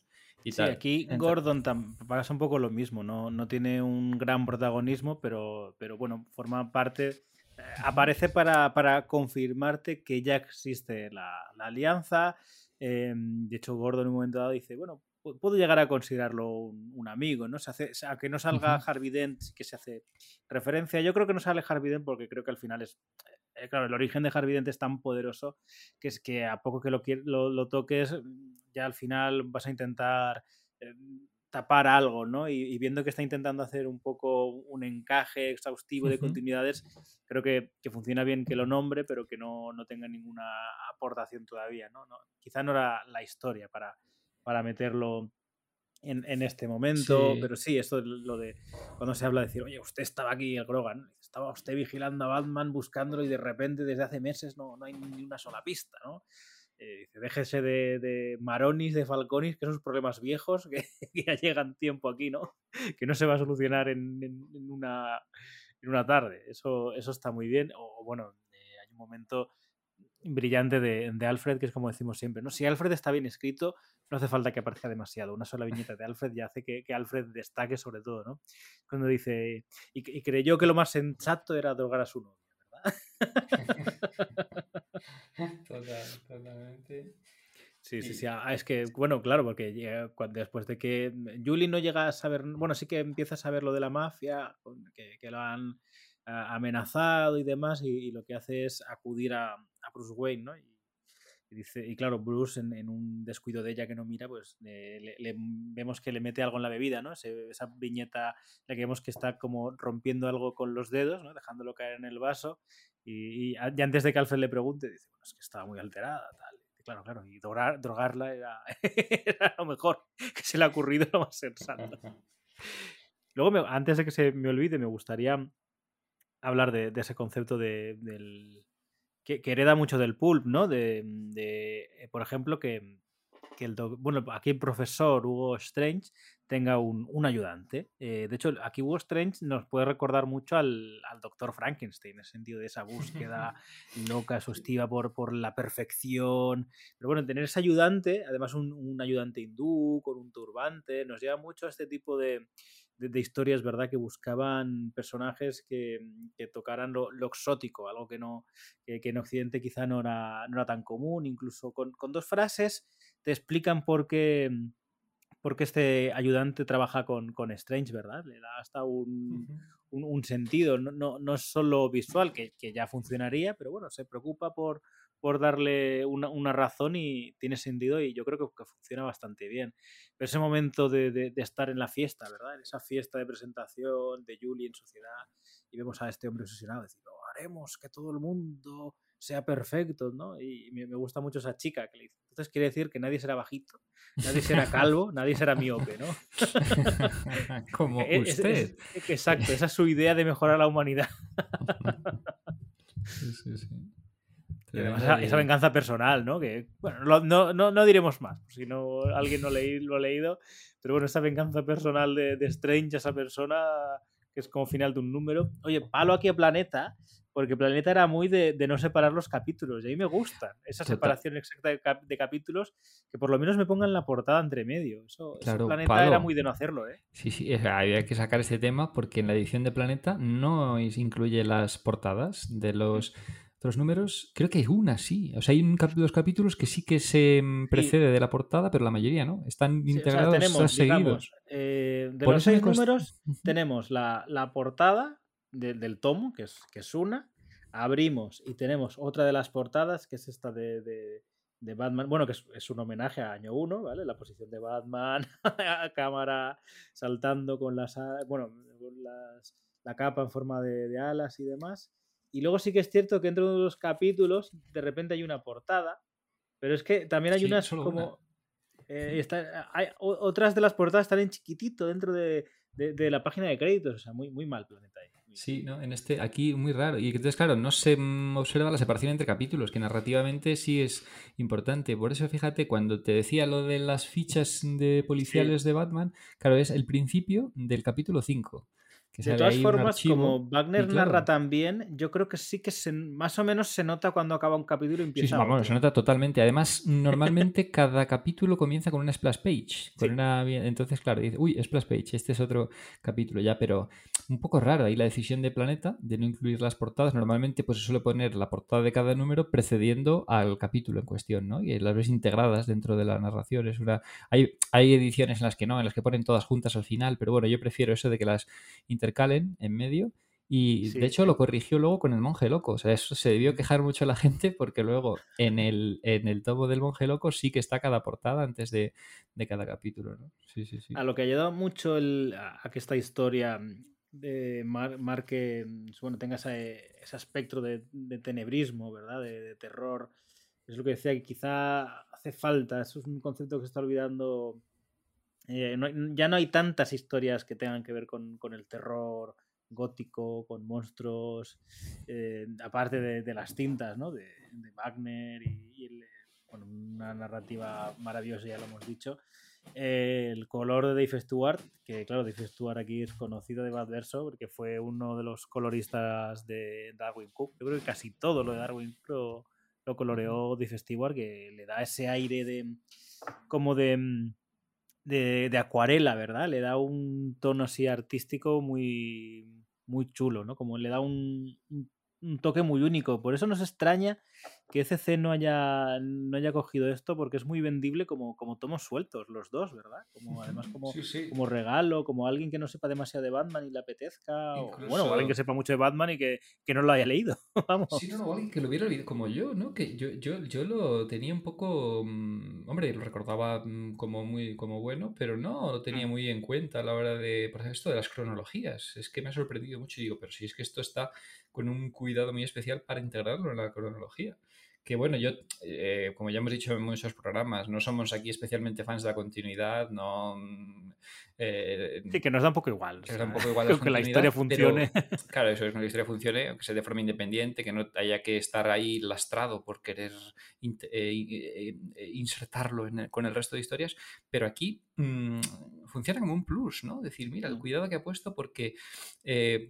sí, aquí Gordon pasa un poco lo mismo, no, no tiene un gran protagonismo, pero, pero bueno, forma parte, eh, aparece para, para, confirmarte que ya existe la, la alianza. Em, de hecho, Gordon en un momento dado dice, bueno, puedo llegar a considerarlo un, amigo, ¿no? Se hace, sea, que no salga Harvey Dent, que se hace referencia. Yo creo que no sale Harvey Dent porque creo que al final es eh, claro, el origen de Harvey Dent es tan poderoso que es que a poco que lo, lo, toques, ya al final vas a intentar eh, tapar algo, ¿no? Y, viendo que está intentando hacer un poco un encaje exhaustivo de continuidades, creo que, funciona bien que lo nombre, pero que no, tenga ninguna aportación todavía, ¿no? quizá no era la historia para, para meterlo en, este momento, pero sí, esto es lo de cuando se habla de decir, oye, usted estaba aquí, el Grogan, estaba usted vigilando a Batman, buscándolo y de repente desde hace meses no, no hay ni una sola pista, ¿no? Eh, dice, déjese de, Maronis, de Falconis, que son problemas viejos que, ya llegan tiempo aquí, ¿no? Que no se va a solucionar en, una, en una tarde. Eso, eso está muy bien. O bueno, eh, hay un momento brillante de, Alfred, que es como decimos siempre, ¿no? Si Alfred está bien escrito, no hace falta que aparezca demasiado. Una sola viñeta de Alfred ya hace que, Alfred destaque sobre todo, ¿no? Cuando dice, y, creyó que lo más sensato era drogar a su ¿verdad? Total, totalmente. Sí, sí, sí. Ah, es que, bueno, claro, porque después de que Julie no llega a saber, bueno, sí que empieza a saber lo de la mafia, que, lo han ah, amenazado y demás, y, lo que hace es acudir a, a Bruce Wayne, ¿no? Y, dice, y claro, Bruce en, un descuido de ella que no mira, pues le, vemos que le mete algo en la bebida, ¿no? esa viñeta la que vemos que está como rompiendo algo con los dedos, ¿no? Dejándolo caer en el vaso. Y, antes de que Alfred le pregunte, dice, bueno, es que estaba muy alterada, tal. claro, claro, y drogarla era, lo mejor que se le ha ocurrido, lo más sensato. Luego, antes de que se me olvide, me gustaría hablar de, ese concepto de, del, que, hereda mucho del pulp, ¿no? De, de, eh, por ejemplo, que, que el bueno, aquí el profesor Hugo Strange tenga un, un ayudante. Eh, de hecho, aquí Hugo Strange nos puede recordar mucho al, al doctor Frankenstein, en el sentido de esa búsqueda loca, exhaustiva por, por la perfección. Pero bueno, tener ese ayudante, además un, un ayudante hindú con un turbante, nos lleva mucho a este tipo de, de, de historias, ¿verdad? Que buscaban personajes que, que tocaran lo, lo exótico, algo que, no, que, que en Occidente quizá no era, no era tan común. Incluso con, con dos frases te explican por qué, por qué este ayudante trabaja con, con Strange, ¿verdad? Le da hasta un, un, un sentido, no, no, no es solo visual, que, que ya funcionaría, pero bueno, se preocupa por, por darle una, una razón y tiene sentido y yo creo que, que funciona bastante bien. Pero ese momento de, de, de estar en la fiesta, ¿verdad? En esa fiesta de presentación de Julie en sociedad y vemos a este hombre obsesionado decir, "Oh, haremos que todo el mundo sea perfecto, ¿no? Y me, me gusta mucho esa chica que le dice, entonces quiere decir que nadie será bajito, nadie será calvo, nadie será miope, ¿no? Como Es- es- usted. es- exacto, esa es su idea de mejorar la humanidad. Sí, sí, sí. Y además Tremendo esa, esa venganza personal, ¿no? Que, bueno, lo- no, no, no diremos más, si no alguien no leí, lo ha leído, pero bueno, esa venganza personal de, de Strange, esa persona que es como final de un número. Oye, palo aquí a Planeta, porque Planeta era muy de, de no separar los capítulos, y a mí me gusta esa Total. separación exacta de, cap- de capítulos, que por lo menos me pongan la portada entre medio. Eso, Planeta palo. era muy de no hacerlo, ¿eh? Sí, sí, había que sacar este tema porque en la edición de Planeta no incluye las portadas de los otros números. Creo que hay una, sí. O sea, hay un dos capítulos que sí que se mm, precede de la portada, pero la mayoría no. Están Sí, o sea, integrados tenemos, seguidos. digamos, eh, de Por los seis cost- números tenemos la, la portada de- del tomo, que es, que es una. Abrimos y tenemos otra de las portadas, que es esta de, de- de Batman. Bueno, que es, es un homenaje a año 1, ¿vale? La posición de Batman, a cámara saltando con las, bueno, con las, la capa en forma de alas y demás. Y luego sí que es cierto que dentro de los capítulos de repente hay una portada, pero es que también hay Sí, unas como... una. eh, está- hay, otras de las portadas están en chiquitito dentro de, de- de la página de créditos, o sea, muy, muy mal planeta ahí. Sí, ¿no? En este, aquí muy raro. Y entonces, claro, no se observa la separación entre capítulos, que narrativamente sí es importante. Por eso, fíjate, cuando te decía lo de las fichas de policiales de Batman, claro, es el principio del capítulo 5. De todas formas, como Wagner claro, narra también, yo creo que sí que se, más o menos se nota cuando acaba un capítulo y Sí, empieza sí, vamos, otro. se nota totalmente. Además, normalmente cada capítulo comienza con una splash page. Con Sí. una... Entonces, claro, dice, uy, splash page, este es otro capítulo ya, pero un poco raro ahí la decisión de Planeta de no incluir las portadas. Normalmente, pues se suele poner la portada de cada número precediendo al capítulo en cuestión, ¿no? Y las ves integradas dentro de la narración. Es una... hay, hay ediciones en las que no, en las que ponen todas juntas al final, pero bueno, yo prefiero eso de que las intercalen en medio. Y Sí, de hecho sí. lo corrigió luego con el monje loco. O sea, eso se debió quejar mucho la gente porque luego en el, en el tomo del monje loco sí que está cada portada antes de, de cada capítulo, ¿no? Sí, sí, sí. A lo que ha ayudado mucho el- a a que esta historia de mar- marque, mm, bueno, tenga ese, ese espectro de, de tenebrismo, ¿verdad? De, terror. Es lo que decía que quizá hace falta. Eso es un concepto que se está olvidando. Eh, ya no hay tantas historias que tengan que ver con, con el terror gótico, con monstruos, eh, aparte de, de las tintas, ¿no? De, Wagner y, y una narrativa maravillosa, ya lo hemos dicho. El color de Dave Stewart, que claro, Dave Stewart aquí es conocido de Bad Verso porque fue uno de los coloristas de Darwin Cook. Yo creo que casi todo lo de Darwin lo, lo coloreó Dave Stewart, que le da ese aire de como de, de, de acuarela, ¿verdad? Le da un tono así artístico muy, muy chulo, ¿no? Como le da un, un- un toque muy único. Por eso nos extraña que ECC no haya, no haya cogido esto, porque es muy vendible como, como tomos sueltos, los dos, ¿verdad? Como, además, como, Sí, sí. como regalo, como alguien que no sepa demasiado de Batman y le apetezca, o bueno, alguien Incluso- que sepa mucho de Batman y que, que no lo haya leído. Vamos. Sí, no, alguien que lo hubiera olvidado, como yo, ¿no? Que yo, yo, yo lo tenía un poco, mm, hombre, lo recordaba mm, como muy como bueno, pero no lo tenía Mm. muy en cuenta a la hora de, por ejemplo, esto de las cronologías. Es que me ha sorprendido mucho y digo, pero si es que esto está con un cuidado muy especial para integrarlo en la cronología. Que bueno, yo, eh, como ya hemos dicho en muchos programas, no somos aquí especialmente fans de la continuidad, no... Eh, sí, que nos da un poco igual. Nos da un poco igual que la historia funcione. claro, eso es, que la historia funcione, que sea de forma independiente, que no haya que estar ahí lastrado por querer eh, insertarlo con el resto de historias, pero aquí mm, funciona como un plus, ¿no? Decir, mira, el cuidado que ha puesto porque,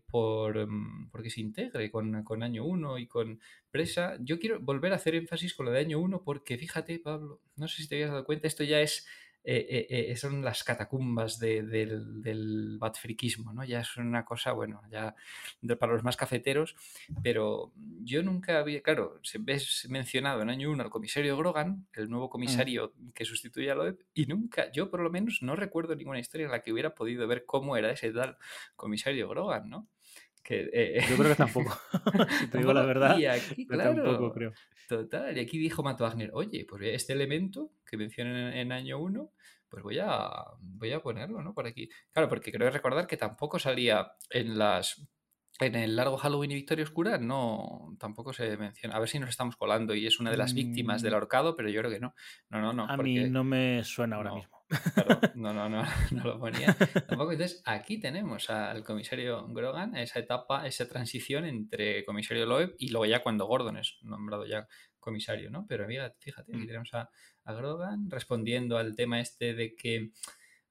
por, mm, porque se integre con, con año 1 y con presa. Yo quiero volver a hacer énfasis con lo de año 1 porque fíjate, Pablo, no sé si te habías dado cuenta, esto ya es eh, eh, eh, son las catacumbas del, del batfriquismo, ¿no? Ya es una cosa, bueno, ya para los más cafeteros, pero yo nunca había, claro, se ves mencionado en año 1 al comisario Grogan, el nuevo mm. comisario que sustituye a Loeb, y nunca, yo por lo menos no recuerdo ninguna historia en la que hubiera podido ver cómo era ese tal comisario Grogan, ¿no? Eh, Yo creo que tampoco. si te digo la verdad. Y aquí, claro, tampoco creo. Total. Y aquí dijo Matt Wagner, oye, pues este elemento que mencionan en, año 1, pues voy a, voy a ponerlo, ¿no? Por aquí. Claro, porque creo recordar que tampoco salía en las en el largo Halloween y Victoria Oscura no, tampoco se menciona. A ver si nos estamos colando y es una de las víctimas del mm. ahorcado, pero yo creo que no. No, no, no. A mí no me suena ahora mismo. No, no, no, no lo ponía. Tampoco. Entonces, aquí tenemos al comisario Grogan, esa etapa, esa transición entre comisario Loeb y luego ya cuando Gordon es nombrado ya comisario, ¿no? Pero mira, fíjate, aquí mm. tenemos a, a Grogan respondiendo al tema este de que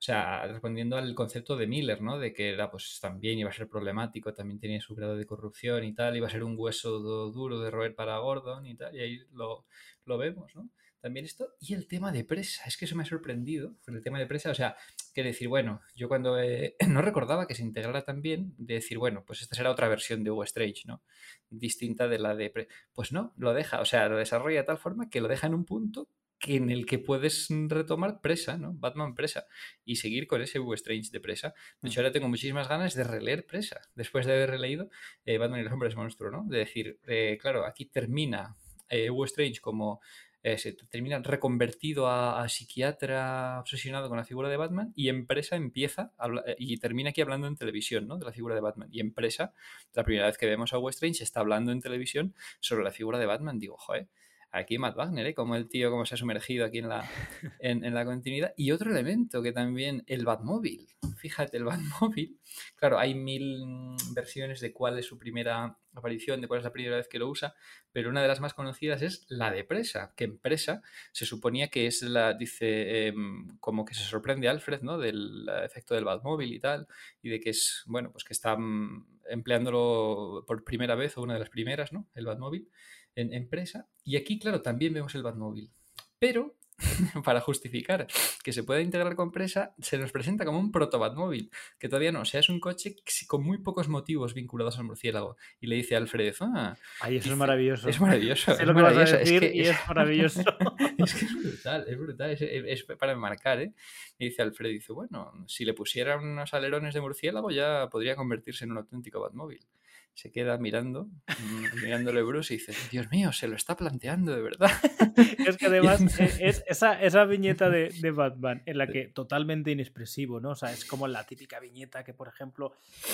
o sea, respondiendo al concepto de Miller, ¿no? De que era, pues también iba a ser problemático, también tenía su grado de corrupción y tal, iba a ser un hueso duro de roer para Gordon y tal, y ahí lo, lo vemos, ¿no? También esto, y el tema de presa, es que eso me ha sorprendido, el tema de presa, o sea, que decir, bueno, yo cuando no recordaba que se integrara también, de decir, bueno, pues esta será otra versión de Hugo Strange, ¿no? Distinta de la de... Pues no, lo deja, o sea, lo desarrolla de tal forma que lo deja en un punto en el que puedes retomar presa, ¿no? Batman presa y seguir con ese Hugo Strange de presa. De hecho, mm. ahora tengo muchísimas ganas de releer presa, después de haber releído eh, Batman y los hombres monstruo, ¿no? De decir, eh, claro, aquí termina eh, Hugo Strange como se termina reconvertido a, psiquiatra obsesionado con la figura de Batman y empresa empieza y termina aquí hablando en televisión ¿no? de la figura de Batman y empresa la primera vez que vemos a Hugo Strange está hablando en televisión sobre la figura de Batman digo joder aquí Matt Wagner, ¿eh? como el tío, como se ha sumergido aquí en la, en, la continuidad. Y otro elemento que también, el Batmóvil. Fíjate, el Batmóvil. Claro, hay mil versiones de cuál es su primera aparición, de cuál es la primera vez que lo usa, pero una de las más conocidas es la de Presa, que en Presa se suponía que es la, dice, em, como que se sorprende Alfred, ¿no? Del efecto del Batmóvil y tal, y de que es, bueno, pues que está mm, empleándolo por primera vez, o una de las primeras, ¿no? El Batmóvil en empresa. Y aquí, claro, también vemos el Batmóvil. Pero para justificar que se pueda integrar con presa, se nos presenta como un proto Batmóvil, que todavía no, o sea, es un coche con muy pocos motivos vinculados al murciélago. Y le dice a Alfred, ah, Ay, eso es maravilloso. Es maravilloso. Es, lo que vas a decir y es maravilloso. es que es brutal, es brutal, es, para enmarcar, ¿eh? Y dice Alfred, dice, bueno, si le pusieran unos alerones de murciélago ya podría convertirse en un auténtico Batmóvil se queda mirando, mm, mirándole Bruce y dice, Dios mío, se lo está planteando de verdad. es que además e, es esa, esa viñeta de, de, Batman en la que totalmente inexpresivo, ¿no? O sea, es como la típica viñeta que, por ejemplo,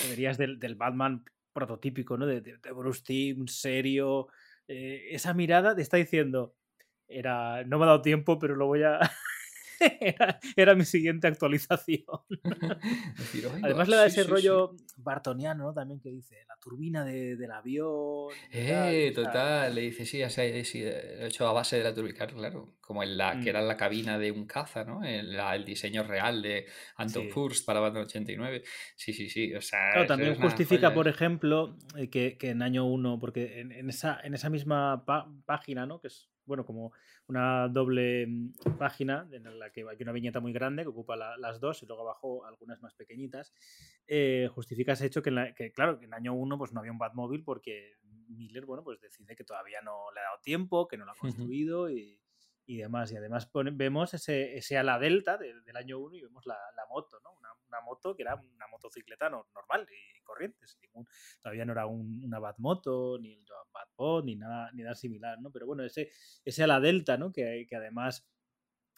verías del, del Batman prototípico, ¿no? De, de, Bruce Timm, serio. Eh, esa mirada te está diciendo, era, no me ha dado tiempo, pero lo voy a, era, mi siguiente actualización. Además le da ese rollo bartoniano, ¿no? También que dice, la turbina del avión. Eh, total, le dice, sí, sí, sí, he hecho a base de la turbina, claro, como en la, que mm. era la cabina de un caza, ¿no? El, el diseño real de Anton Furst para Batman 89. Sí, sí, sí, o sea... Claro, también justifica, por ejemplo, eh, que, que, en año 1, porque en, esa, en esa misma página, ¿no? Que es bueno, como una doble mm, página en la que hay una viñeta muy grande que ocupa las dos y luego abajo algunas más pequeñitas, eh, justifica ese hecho que, claro, que en año uno pues no había un Batmóvil porque Miller, bueno, pues decide que todavía no le ha dado tiempo, que no lo ha construido y, y demás. Y además vemos ese, ese ala delta del año 1 y vemos la, la moto, ¿no? Una, una, moto que era una motocicleta normal y corriente. Ningún, todavía no era un, una Batmoto, ni el Batbot, ni nada, ni nada similar, ¿no? Pero bueno, ese, ese ala delta, ¿no? Que, que además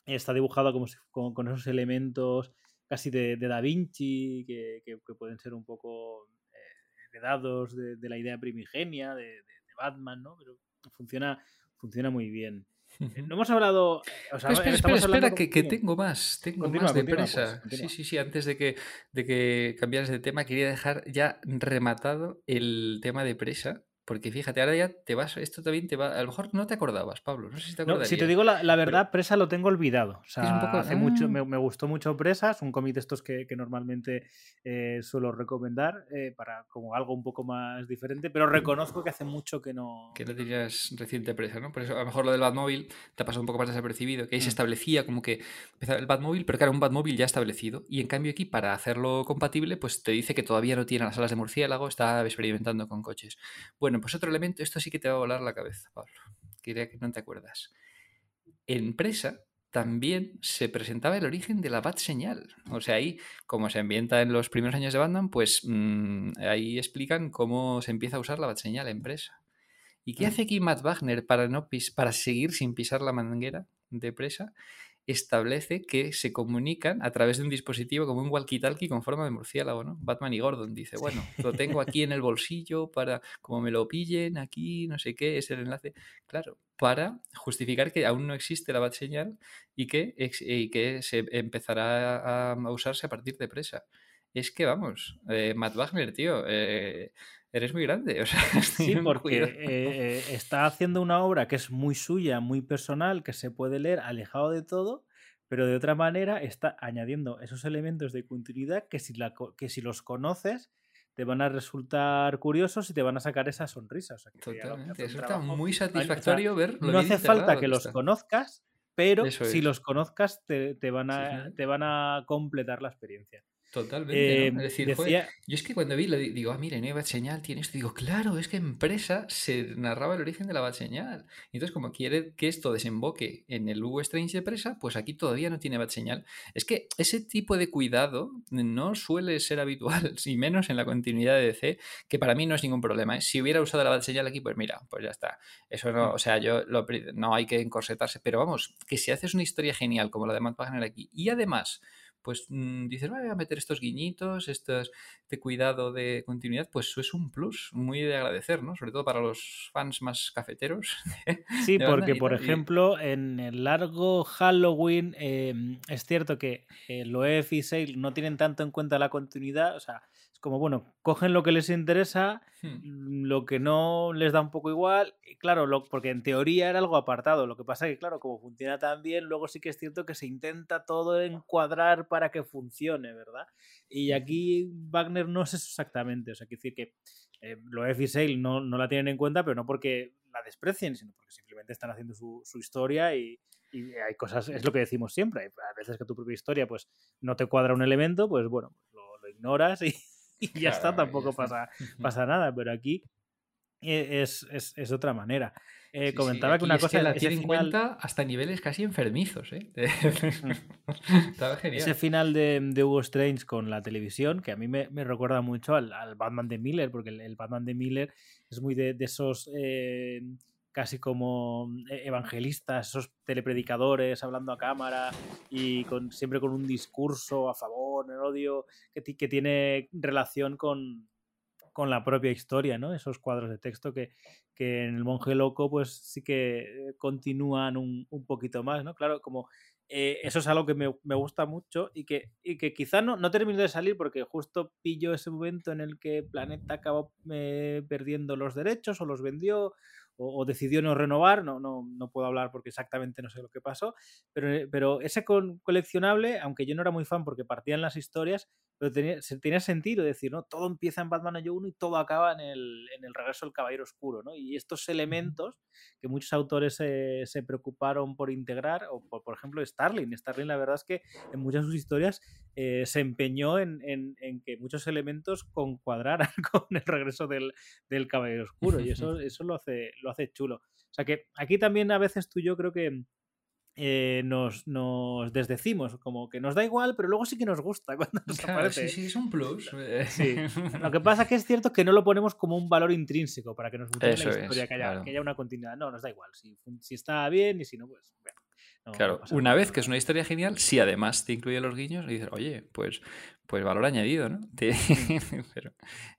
está dibujado como con, con, esos elementos casi de, de Da Vinci, que, que, que, pueden ser un poco eh, heredados de, de, la idea primigenia de, de Batman, ¿no? Pero funciona funciona muy bien. No hemos hablado. O sea, Pues espera, espera, espera, que, tengo más, tengo Continúa, más de continúa, presa. pues, sí, sí, sí, antes de que, de que cambiaras de tema, quería dejar ya rematado el tema de presa, porque fíjate, ahora ya te vas, esto también te va, a lo mejor no te acordabas, Pablo, no sé si te No, si te digo la, la verdad, Presa lo tengo olvidado. O sea, Es un poco- hace mucho, ah. me, me gustó mucho Presa, es un cómic de estos que, que normalmente eh, suelo recomendar eh, para como algo un poco más diferente, pero reconozco que hace mucho que no. que no tenías reciente presa, ¿no? Por eso a lo mejor lo del Batmóvil te ha pasado un poco más desapercibido, que ahí se Mm. establecía como que empezaba el Batmóvil, pero claro, un Batmóvil ya establecido. Y en cambio aquí, para hacerlo compatible, pues te dice que todavía no tiene las alas de murciélago, está experimentando con coches. Bueno, pues otro elemento, esto sí que te va a volar la cabeza, Pablo. Quería que no te acuerdas. En presa también se presentaba el origen de la Bat señal. O sea, ahí, como se ambienta en los primeros años de Batman, pues mm, ahí explican cómo se empieza a usar la Bat señal en presa. ¿Y qué hace aquí Matt Wagner para, no pis- para seguir sin pisar la manguera de presa? Establece que se comunican a través de un dispositivo como un walkie-talkie con forma de murciélago, ¿no? Batman y Gordon dice, bueno, lo tengo aquí en el bolsillo para, como me lo pillen aquí, no sé qué, es el enlace. Claro, para justificar que aún no existe la bat señal y que, y que se empezará a, a usarse a partir de presa. Es que vamos, eh, Matt Wagner, tío, eh, eres muy grande. O sea, Sí, porque eh, eh, está haciendo una obra que es muy suya, muy personal, que se puede leer alejado de todo, pero de otra manera está añadiendo esos elementos de continuidad que si, la que si los conoces te van a resultar curiosos y te van a sacar esa sonrisa. O sea, que hace Totalmente. trabajo- muy o sea, satisfactorio ver lo no hace falta que los está. conozcas, pero si los conozcas te, te van a, Sí, sí. te van a completar la experiencia. Totalmente, Eh, ¿no? Es decir, joder, yo es que cuando vi, lo di- digo, ah, mira, no hay bat señal, tiene esto. Digo, claro, es que en presa se narraba el origen de la bat señal. Y Entonces, como quiere que esto desemboque en el Hugo Strange de presa, pues aquí todavía no tiene bat señal. Es que ese tipo de cuidado no suele ser habitual, y menos en la continuidad de DC, que para mí no es ningún problema. ¿eh? Si hubiera usado la bat señal aquí, pues mira, pues ya está. Eso no, o sea, yo lo no hay que encorsetarse. Pero vamos, que si haces una historia genial como la de Matt Wagner aquí, y además pues mm, dices, "Vale, voy a meter estos guiñitos, estos, este cuidado de continuidad, pues eso es un plus muy de agradecer, ¿no? Sobre todo para los fans más cafeteros. Sí, de porque por ejemplo, en el largo Halloween eh, es cierto que eh, Loef y Sale no tienen tanto en cuenta la continuidad, o sea, como, bueno, cogen lo que les interesa, Hmm. mm, lo que no les da un poco igual, y claro, lo- porque en teoría era algo apartado, lo que pasa es que, claro, como funciona tan bien, luego sí que es cierto que se intenta todo encuadrar para que funcione, ¿verdad? Y aquí Wagner no es eso exactamente, o sea, quiere decir que eh, Loef y Sale no, no la tienen en cuenta, pero no porque la desprecien, sino porque simplemente están haciendo su, su historia y, y hay cosas, es lo que decimos siempre, a veces que tu propia historia pues no te cuadra un elemento, pues bueno, pues lo, lo ignoras y, y ya Claro, está, ya tampoco está. pasa, nada, pero aquí eh, es, es, es otra manera. Eh, Sí, comentaba que una es cosa, la ese tiene en final- cuenta hasta niveles casi enfermizos, ¿eh? Estaba genial. Ese final de, de Hugo Strange con la televisión, que a mí me, me recuerda mucho al, al Batman de Miller, porque el, el Batman de Miller es muy de, de esos eh, casi como eh, evangelistas, esos telepredicadores hablando a cámara y con, siempre con un discurso a favor, el odio, que, ti- que tiene relación con, con la propia historia, ¿no? Esos cuadros de texto que, que en el monje loco pues sí que eh, continúan un, un poquito más, ¿no? Claro, como eh, eso es algo que me, me gusta mucho y que, y que quizá no, no terminó de salir porque justo pillo ese momento en el que Planeta acabó eh, perdiendo los derechos o los vendió o, o decidió no renovar, no, no, no puedo hablar porque exactamente no sé lo que pasó, pero, eh, pero ese con- coleccionable, aunque yo no era muy fan porque partían las historias, pero tenía, tenía sentido decir, ¿no? Todo empieza en Batman Año 1 y todo acaba en el, en el regreso del Caballero Oscuro, ¿no? Y estos elementos que muchos autores se, se preocuparon por integrar, o por, por ejemplo Starling. Starling la verdad es que en muchas de sus historias eh, se empeñó en, en- en que muchos elementos concuadraran con el regreso del, del Caballero Oscuro y eso, eso lo, hace, lo hace chulo. O sea que aquí también a veces tú y yo creo que eh, nos, nos desdecimos, como que nos da igual, pero luego sí que nos gusta cuando nos Claro, aparece. sí, sí, es un plus. Sí. Lo que pasa que es cierto que no lo ponemos como un valor intrínseco para que nos guste Eso la es, historia, que, haya, claro. que haya una continuidad. No, nos da igual. Si, si está bien y si no, pues. bueno, no- no Claro, una vez que es una historia genial, si además te incluye los guiños, y dices, oye, pues, pues valor añadido, ¿no? Pero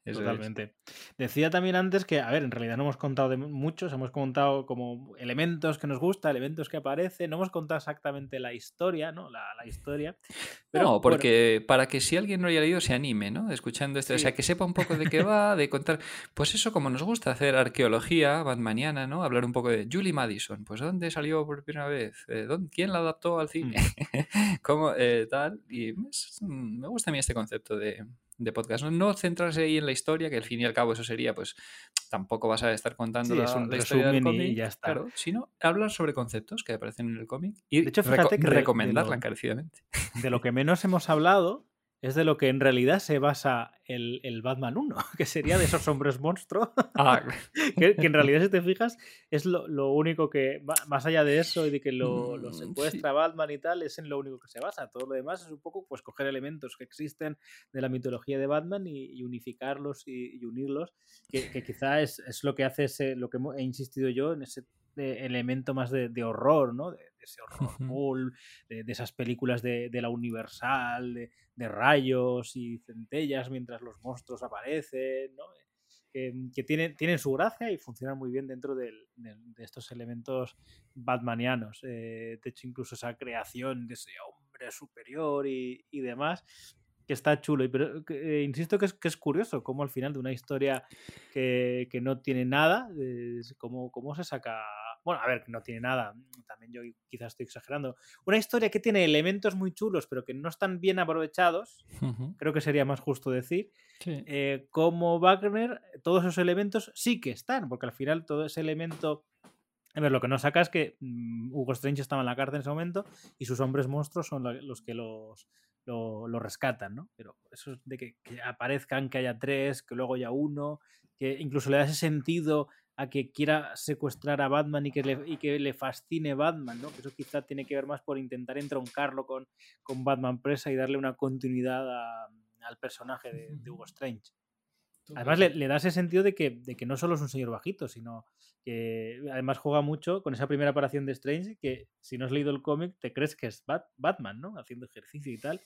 eso es. Totalmente. Decía también antes que, a ver, en realidad no hemos contado de muchos, hemos contado como elementos que nos gusta, elementos que aparecen, no hemos contado exactamente la historia, ¿no? La, la historia. Pero, no, bueno, porque para que si alguien no haya leído se anime, ¿no? Escuchando esto, o sea, que sepa un poco de qué va, de contar, pues eso como nos gusta hacer arqueología batmaniana, ¿no? Hablar un poco de Julie Madison, pues ¿dónde salió por primera vez? Eh, ¿dónde- ¿Quién la adaptó al cine? ¿Cómo eh, tal? Y mm, me gusta a mí este concepto de, de podcast, ¿no? No centrarse ahí en la historia, que al fin y al cabo eso sería, pues tampoco vas a estar contando Sí, la, es un la historia del y cómic, ya está. claro, sino hablar sobre conceptos que aparecen en el cómic y De hecho, reco- fíjate que de- de recomendarla lo- encarecidamente. de lo que menos hemos hablado es de lo que en realidad se basa el, el Batman 1, que sería de esos hombres monstruo, Ah, que, que en realidad, si te fijas, es lo, lo único que, más allá de eso y de que lo, lo Mm, secuestra Batman y tal, es en lo único que se basa. Todo lo demás es un poco pues coger elementos que existen de la mitología de Batman y, y unificarlos y, y unirlos, que, que quizá es, es lo que hace ese, lo que he insistido yo en ese eh, elemento más de, de horror, ¿no? De ese horror cool, de, de esas películas de, de la Universal, de, de rayos y centellas mientras los monstruos aparecen, ¿no? Que, que tienen, tienen su gracia y funcionan muy bien dentro del- de estos elementos batmanianos. Eh, de hecho, incluso esa creación de ese hombre superior y, y demás, que está chulo. Pero eh, insisto que es, que es curioso cómo al final de una historia que, que no tiene nada, eh, cómo, cómo se saca... Bueno, a ver, no tiene nada, también yo quizás estoy exagerando. Una historia que tiene elementos muy chulos, pero que no están bien aprovechados, ujú, creo que sería más justo decir, sí. eh, como Wagner, todos esos elementos sí que están, porque al final todo ese elemento. A ver, lo que no saca es que mm, Hugo Strange estaba en la cárcel en ese momento y sus hombres monstruos son los que los, lo, lo rescatan, ¿no? Pero eso de que, que aparezcan, que haya tres, que luego haya uno, que incluso le da ese sentido a que quiera secuestrar a Batman y que le, y que le fascine Batman, ¿no? Que eso quizá tiene que ver más por intentar entroncarlo con, con Batman presa y darle una continuidad a- al personaje de, de Hugo Strange. Además, le, le da ese sentido de que, de que no solo es un señor bajito, sino que además juega mucho con esa primera aparición de Strange, que si no has leído el cómic, te crees que es Bat- Batman, ¿no? Haciendo ejercicio y tal.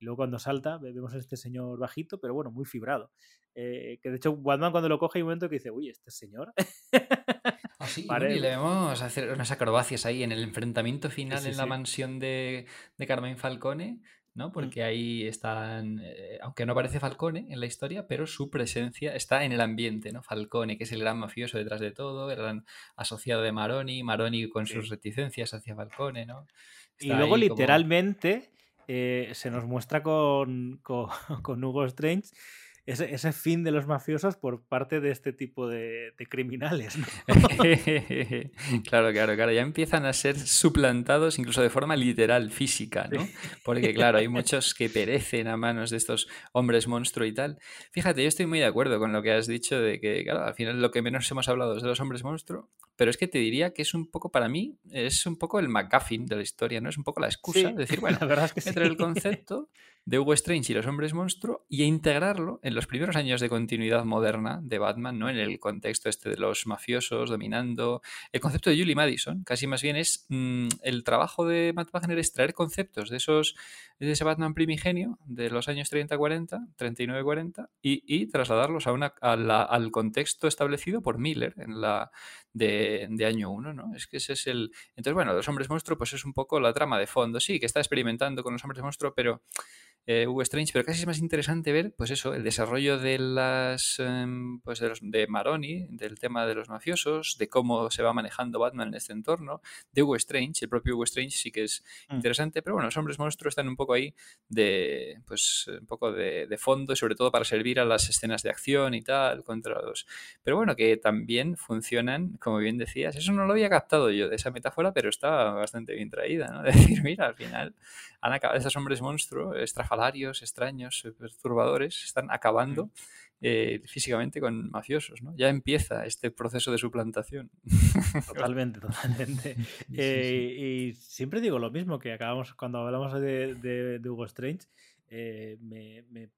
Y luego cuando salta, ve- vemos a este señor bajito, pero bueno, muy fibrado. Eh, que de hecho, Batman cuando lo coge hay un momento que dice, uy, este señor. Ah, sí, Pare- bueno, y le vemos hacer unas acrobacias ahí en el enfrentamiento final sí, en la mansión de, de Carmen Falcone, ¿no? Porque ahí están, eh, aunque no aparece Falcone en la historia, pero su presencia está en el ambiente, ¿no? Falcone, que es el gran mafioso detrás de todo, el gran asociado de Maroni, Maroni con Sí. sus reticencias hacia Falcone, ¿no? Y luego como- literalmente eh, se nos muestra con, con, con Hugo Strange ese, ese fin de los mafiosos por parte de este tipo de, de criminales. ¿no? claro, claro, claro. Ya empiezan a ser suplantados incluso de forma literal, física, ¿no? Porque, claro, hay muchos que perecen a manos de estos hombres monstruo y tal. Fíjate, yo estoy muy de acuerdo con lo que has dicho de que, claro, al final lo que menos hemos hablado es de los hombres monstruo, pero es que te diría que es un poco, para mí, es un poco el McGuffin de la historia, ¿no? Es un poco la excusa Sí, de decir, bueno, la verdad es que meter el sí. concepto de Hugo Strange y los hombres monstruo y a integrarlo en los primeros años de continuidad moderna de Batman, ¿no? En el contexto este de los mafiosos dominando. El concepto de Julie Madison, casi más bien es mm, el trabajo de Matt Wagner es traer conceptos de esos de ese Batman primigenio de los años 30-40, 39-40 y, y trasladarlos a una, a la- al contexto establecido por Miller en la de, de año 1, ¿no? Es que ese es el... Entonces, bueno, los hombres monstruo pues es un poco la trama de fondo, sí, que está experimentando con los hombres monstruo, pero eh, Hugo Strange, pero casi es más interesante ver, pues eso, el desarrollo de las, em, pues de, los, de Maroni, del tema de los mafiosos, de cómo se va manejando Batman en este entorno, de Hugo Strange, el propio Hugo Strange sí que es Mm. interesante, pero bueno, los hombres monstruos están un poco ahí de, pues, un poco de, de fondo y sobre todo para servir a las escenas de acción y tal, contra los... Pero bueno, que también funcionan, como bien decías, eso no lo había captado yo de esa metáfora, pero está bastante bien traída, ¿no? De decir, mira, al final han acabado estos hombres monstruos, estrafalarios, extraños, perturbadores, están acabando eh, físicamente con mafiosos, ¿no? Ya empieza este proceso de suplantación. Totalmente, totalmente. Eh, y siempre digo lo mismo que acabamos cuando hablamos de, de- de Hugo Strange. eh, me, me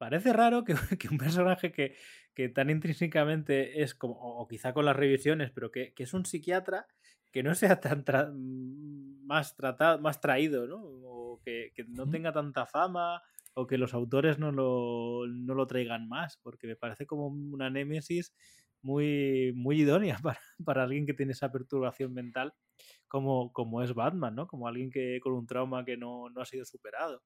parece raro que, que un personaje que, que tan intrínsecamente es como, o, quizá con las revisiones, pero que, que es un psiquiatra, que no sea tan tra- mm, más tratado, más traído, ¿no? O que, que no tenga tanta fama, o o que los autores no lo, no lo traigan más, porque me parece como una némesis muy, muy idónea para, para alguien que tiene esa perturbación mental como, como es Batman, ¿no? Como alguien que con un trauma que no, no ha sido superado.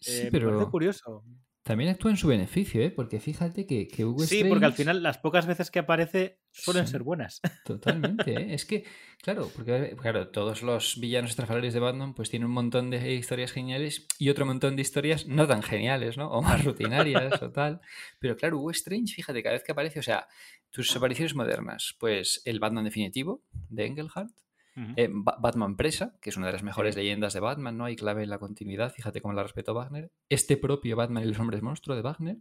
Sí, Eh, pero Me parece curioso. También actúa en su beneficio, ¿eh? Porque fíjate que, que Hugo Sí, porque al final las pocas veces que aparece suelen Sí. ser buenas. Totalmente, ¿eh? Es que, claro, porque claro, todos los villanos estrafalarios de Batman pues tienen un montón de historias geniales y otro montón de historias no tan geniales, ¿no? O más rutinarias o tal. Pero claro, Hugo Strange, fíjate, cada vez que aparece, o sea, tus apariciones modernas, pues el Batman definitivo de Engelhardt, Eh, Ba- Batman Presa, que es una de las mejores leyendas de Batman, ¿no? Hay clave en la continuidad, fíjate cómo la respetó Wagner. Este propio Batman y los hombres monstruo de Wagner.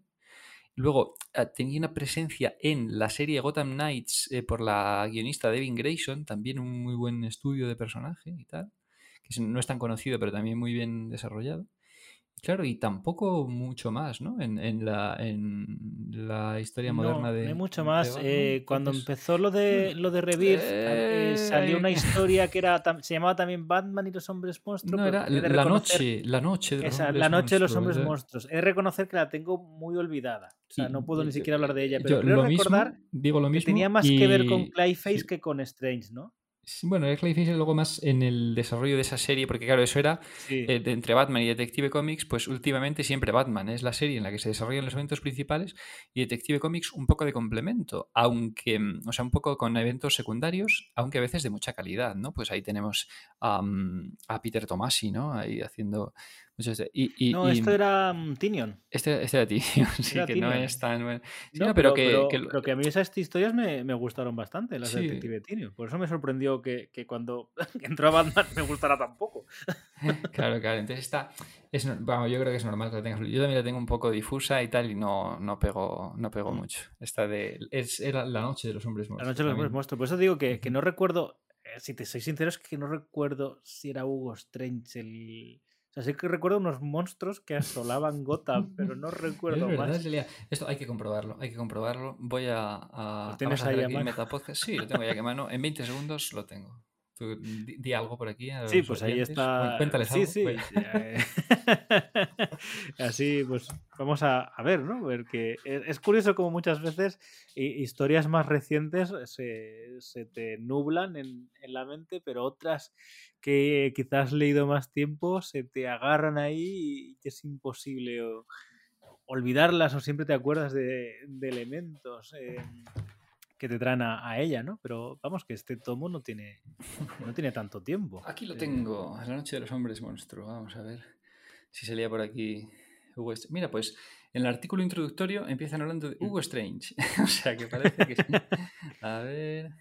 Luego ah, tenía una presencia en la serie Gotham Knights eh, por la guionista Devin Grayson, también un muy buen estudio de personaje y tal, que no es tan conocido, pero también muy bien desarrollado. Claro, y tampoco mucho más, ¿no? En, en la, en la historia No, moderna de. no hay mucho más. Batman. Eh, cuando empezó lo de lo de Rebirth, eh, salió una historia que era se llamaba también Batman y los hombres monstruos. No, era la noche, la noche de los esa, hombres la noche de los monstruos, hombres ¿eh? monstruos. He de reconocer que la tengo muy olvidada. O sea, no puedo ni siquiera hablar de ella, pero yo creo lo mismo, recordar digo lo que mismo. tenía más que ver con Clayface sí. que con Strange, ¿no? Bueno, es Clayface luego más en el desarrollo de esa serie, porque claro, eso era Sí. eh, de- entre Batman y Detective Comics, pues últimamente siempre Batman es la serie en la que se desarrollan los eventos principales y Detective Comics un poco de complemento, aunque, mm, o sea, un poco con eventos secundarios, aunque a veces de mucha calidad, ¿no? Pues ahí tenemos a Peter Tomasi, ¿no? Ahí haciendo y, y- no, y esto era mm, Tinion. este, este era tío, sí, Era que no Tynion. es tan bueno. Sí, No, no, pero, pero, que, pero- que pero que a mí esas historias me, me gustaron bastante, las de Sí. Detective Tinion. Por eso me sorprendió que, que cuando entró a Batman me gustara tampoco. Claro, claro. Entonces está. Es, no- vamos, yo creo que es normal que la tengas. Yo también la tengo un poco difusa y tal, y no, no pego, no pego mucho. Esta de. Es, era la noche de los hombres La muertos. noche de los hombres monstruos. Por eso digo que, que no recuerdo, eh, si te soy sincero, es que no recuerdo si era Hugo Strange el... Sea, sí que recuerdo unos monstruos que asolaban Gotham, pero no recuerdo más. Esto hay que comprobarlo, hay que comprobarlo. Voy a. a ¿Lo tienes ahí a mano? Metapodcast. Sí, lo tengo ya que mano. En 20 segundos lo tengo. Tú di, di algo por aquí. Sí, pues ahí está. Cuéntales sí, algo. sí. Venga. eh, Así, pues vamos a, a ver, ¿no? Porque es, es curioso como muchas veces hi- historias más recientes se, se te nublan en, en la mente, pero otras que quizás has leído más tiempo se te agarran ahí y es imposible o- olvidarlas o siempre te acuerdas de, de elementos. eh, que te traen a, a ella, ¿no? Pero vamos, que este tomo no tiene, no tiene tanto tiempo. Aquí lo Eh, tengo, La Noche de los Hombres Monstruo. Vamos a ver si salía por aquí Hugo Mira, pues en el artículo introductorio empiezan hablando de Hugo Strange. o sea que parece que sí. A ver.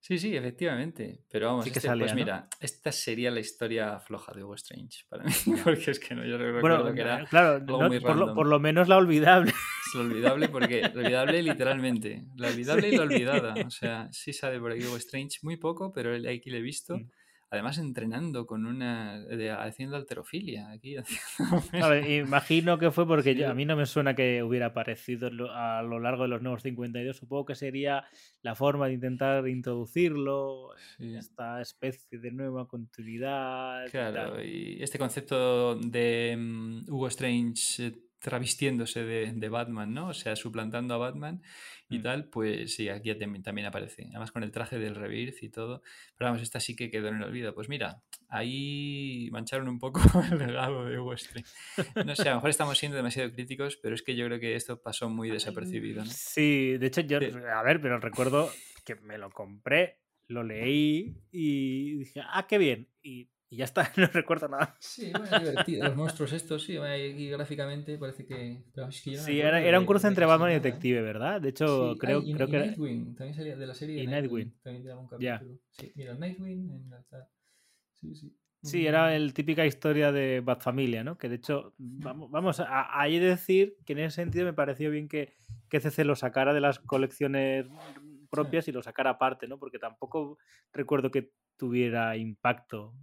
Sí, sí, efectivamente. Pero vamos, Sí que este, salía, pues ¿no? mira, esta sería la historia floja de Hugo Strange para mí. Porque es que no, yo recuerdo Bueno, que era claro, algo no- muy por, lo, random. por lo menos la olvidable. Lo olvidable porque lo olvidable literalmente. La olvidable y la olvidada. O sea, sí sale por aquí Hugo Strange muy poco, pero aquí le he visto. Mm. Además entrenando con una de- haciendo alterofilia aquí. haciendo- A ver, imagino que fue porque yo- a mí no me suena que hubiera aparecido lo- a lo largo de los nuevos 52. Supongo que sería la forma de intentar introducirlo Sí. esta especie de nueva continuidad. Claro, y este concepto de mm, Hugo Strange travestiéndose de, de Batman, ¿no? O sea, suplantando a Batman y Mm. tal, pues sí, aquí también, también aparece. Además con el traje del Rebirth y todo. Pero vamos, esta sí que quedó en el olvido. Pues mira, ahí mancharon un poco el legado de Hugo Strange. No sé, a lo mejor estamos siendo demasiado críticos, pero es que yo creo que esto pasó muy desapercibido, ¿no? Sí, de hecho, yo, a ver, pero recuerdo que me lo compré, lo leí y dije, ah, qué bien. Y, y ya está, no recuerdo nada. Sí, bueno, divertido. Los monstruos estos, sí, aquí gráficamente parece que... es Sí, era, era un cruce entre Batman y ¿eh? Detective, ¿verdad? De hecho, Sí, creo, y, creo y que... Nightwing, también salía de la serie y Nightwing. Nightwing. También algún capítulo. Sí, mira, Nightwing en la... Sí, sí. Sí, era el típica historia de Batfamilia, ¿no? Que de hecho, vamos, vamos a, a decir que en ese sentido me pareció bien que, que CC lo sacara de las colecciones propias y lo sacara aparte, ¿no? Porque tampoco recuerdo que tuviera impacto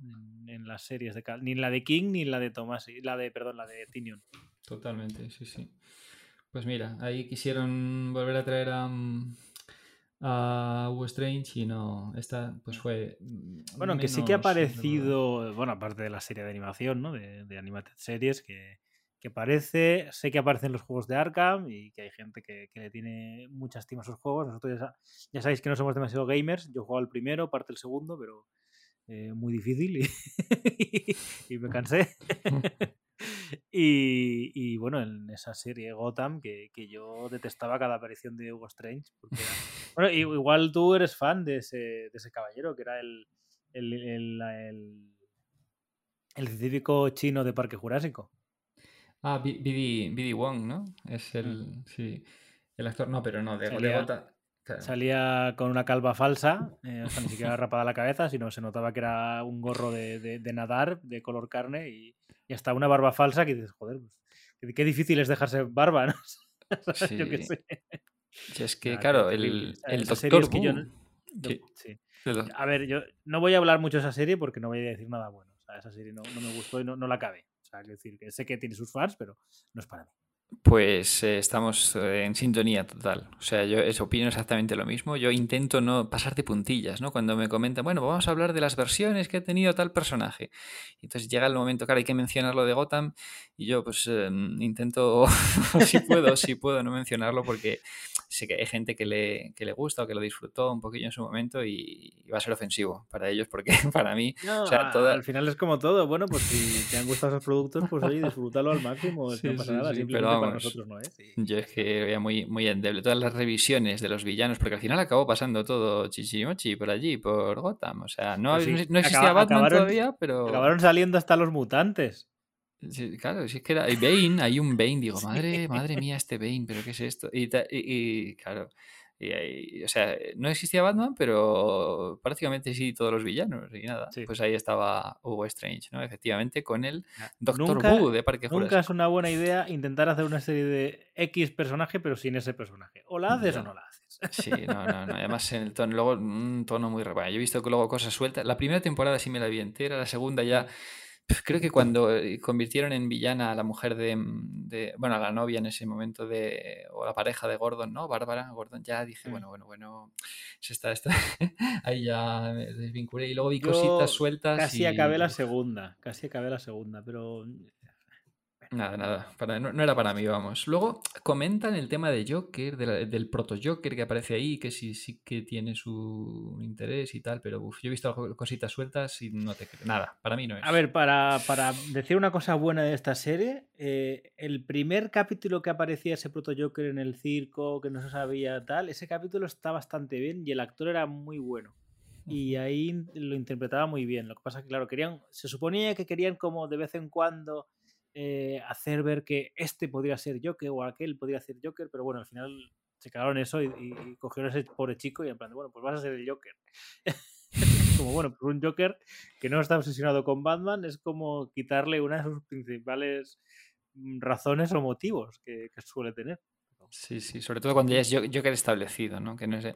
en, las series de Cal- ni en la de King ni en la de Tomasi, la de, perdón, la de Tinion. Totalmente, sí, sí. Pues mira, ahí quisieron volver a traer a, mm, a Hugo Strange y no, esta pues fue... mm, Bueno, aunque sí que ha menos aparecido, bueno, aparte de la serie de animación, ¿no? De, de Animated Series, que, que aparece, sé que aparece en los juegos de Arkham y que hay gente que, que le tiene mucha estima a sus juegos. Nosotros ya, ya sabéis que no somos demasiado gamers. Yo juego al primero, parte el segundo, pero eh, muy difícil y, y me cansé. y, y bueno, en esa serie Gotham, que, que yo detestaba cada aparición de Hugo Strange. porque era- Bueno, igual tú eres fan de ese, de ese caballero, que era el, el, el, el- el científico chino de Parque Jurásico. Ah, BD, Wong, ¿no? Es el. Sí. El actor. No, pero no, de, de Gotham- claro. Salía con una calva falsa, eh, o sea, ni siquiera rapada la cabeza, sino se notaba que era un gorro de, de- de nadar, de color carne, y, y hasta una barba falsa que dices, joder, pues, qué, difícil es dejarse barba, ¿no? Yo qué Sí. sé. Sí, es que, claro, el, el doctor que yo yo- Sí, A ver, yo no voy a hablar mucho de esa serie porque no voy a decir nada bueno. O sea, esa serie no, no me gustó y no, no la acabé. O sea, decir que sé que tiene sus fans, pero no es para mí. Pues eh, estamos eh, en sintonía total. O sea, yo opino exactamente lo mismo. Yo intento no pasar de puntillas, ¿no? Cuando me comentan, bueno, vamos a hablar de las versiones que ha tenido tal personaje. Entonces llega el momento, claro, hay que mencionar lo de Gotham. Y yo, pues, eh, intento, si puedo, si puedo no mencionarlo, porque sé que hay gente que le, que le gusta o que lo disfrutó un poquillo en su momento y, y va a ser ofensivo para ellos, porque para mí, No, o sea, a- toda- Al final es como todo. Bueno, pues si te han gustado esos productos, pues oye, disfrútalo al máximo. es que Sí, no pasa sí, nada. sí, Simplemente pero para vamos. nosotros no es. Yo es que veía muy, muy endeble. Todas las revisiones de los villanos, porque al final acabó pasando todo chichimochi por allí, por Gotham. O sea, no, Pues sí, no existía Batman acabaron- todavía, pero. Acabaron saliendo hasta los mutantes. Sí, claro, si es que era. Bane, hay un Bane, digo, madre, madre mía, este Bane, pero ¿qué es esto? Y, ta- y- y, claro. Y, o sea, no existía Batman, pero prácticamente sí todos los villanos y nada. Sí. Pues ahí estaba Hugo Strange, ¿no? Efectivamente, con el Doctor Nunca- Wu de Parque Nunca Jurásico. es una buena idea intentar hacer una serie de X personaje, pero sin ese personaje. O la haces o no la haces. Sí, no, no, no. Además, en el tono, luego un tono muy raro. Yo he visto que luego cosas sueltas. La primera temporada sí me la vi entera, la segunda ya. Creo que cuando eh, convirtieron en villana a la mujer de, mm, de- Bueno, a la novia en ese momento de. O la pareja de Gordon, ¿no? Bárbara Gordon, ya dije, Mm. bueno, bueno, bueno. Se está, está. Ahí ya me desvinculé. Y luego vi Yo cositas sueltas. Casi y... acabé la segunda. Casi acabé la segunda, pero. Nada, nada, para- no, no era para mí, vamos. Luego comentan el tema de Joker, de la- del proto-Joker que aparece ahí, que sí, sí que tiene su interés y tal, pero uf, yo he visto cositas sueltas y no te creo. Nada, para mí no es. A ver, para, para decir una cosa buena de esta serie, eh, el primer capítulo que aparecía ese proto Joker en el circo, que no se sabía tal, ese capítulo está bastante bien y el actor era muy bueno. Y ahí lo interpretaba muy bien. Lo que pasa es que, claro, querían, se suponía que querían como de vez en cuando eh, hacer ver que este podría ser Joker o aquel podría ser Joker, pero bueno, al final se cagaron eso y, cogieron a ese pobre chico y en plan, bueno, pues vas a ser el Joker. como bueno, pues un Joker que no está obsesionado con Batman es como quitarle una de sus principales mm, razones o motivos que, que suele tener. Sí, sí, sobre todo cuando ya es Jo- Joker establecido, ¿no? Que no es...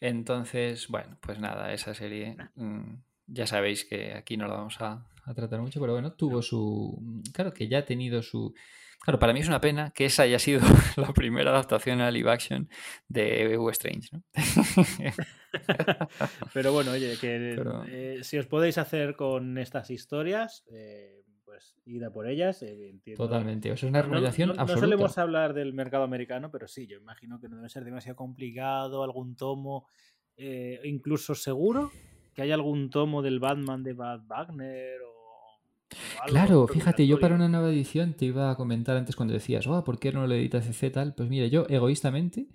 Entonces, bueno, pues nada, esa serie mm, ya sabéis que aquí no la vamos a, a tratar mucho, pero bueno, tuvo su... Claro que ya ha tenido su... Claro, para mí es una pena que esa haya sido la primera adaptación a live action de Hugo Strange, ¿no? Pero bueno, oye, que Pero- eh, si os podéis hacer con estas historias, eh, pues id a por ellas. eh, entiendo. Totalmente, o sea, es una no- recomendación no, no absoluta. solemos hablar del mercado americano, pero sí, yo imagino que no debe ser demasiado complicado, algún tomo, eh, incluso seguro que hay algún tomo del Batman de Bad Wagner o, algo Claro, fíjate, yo para una nueva edición te iba a comentar antes cuando decías, oh, ¿por qué no lo edita CC tal? Pues mira, yo egoístamente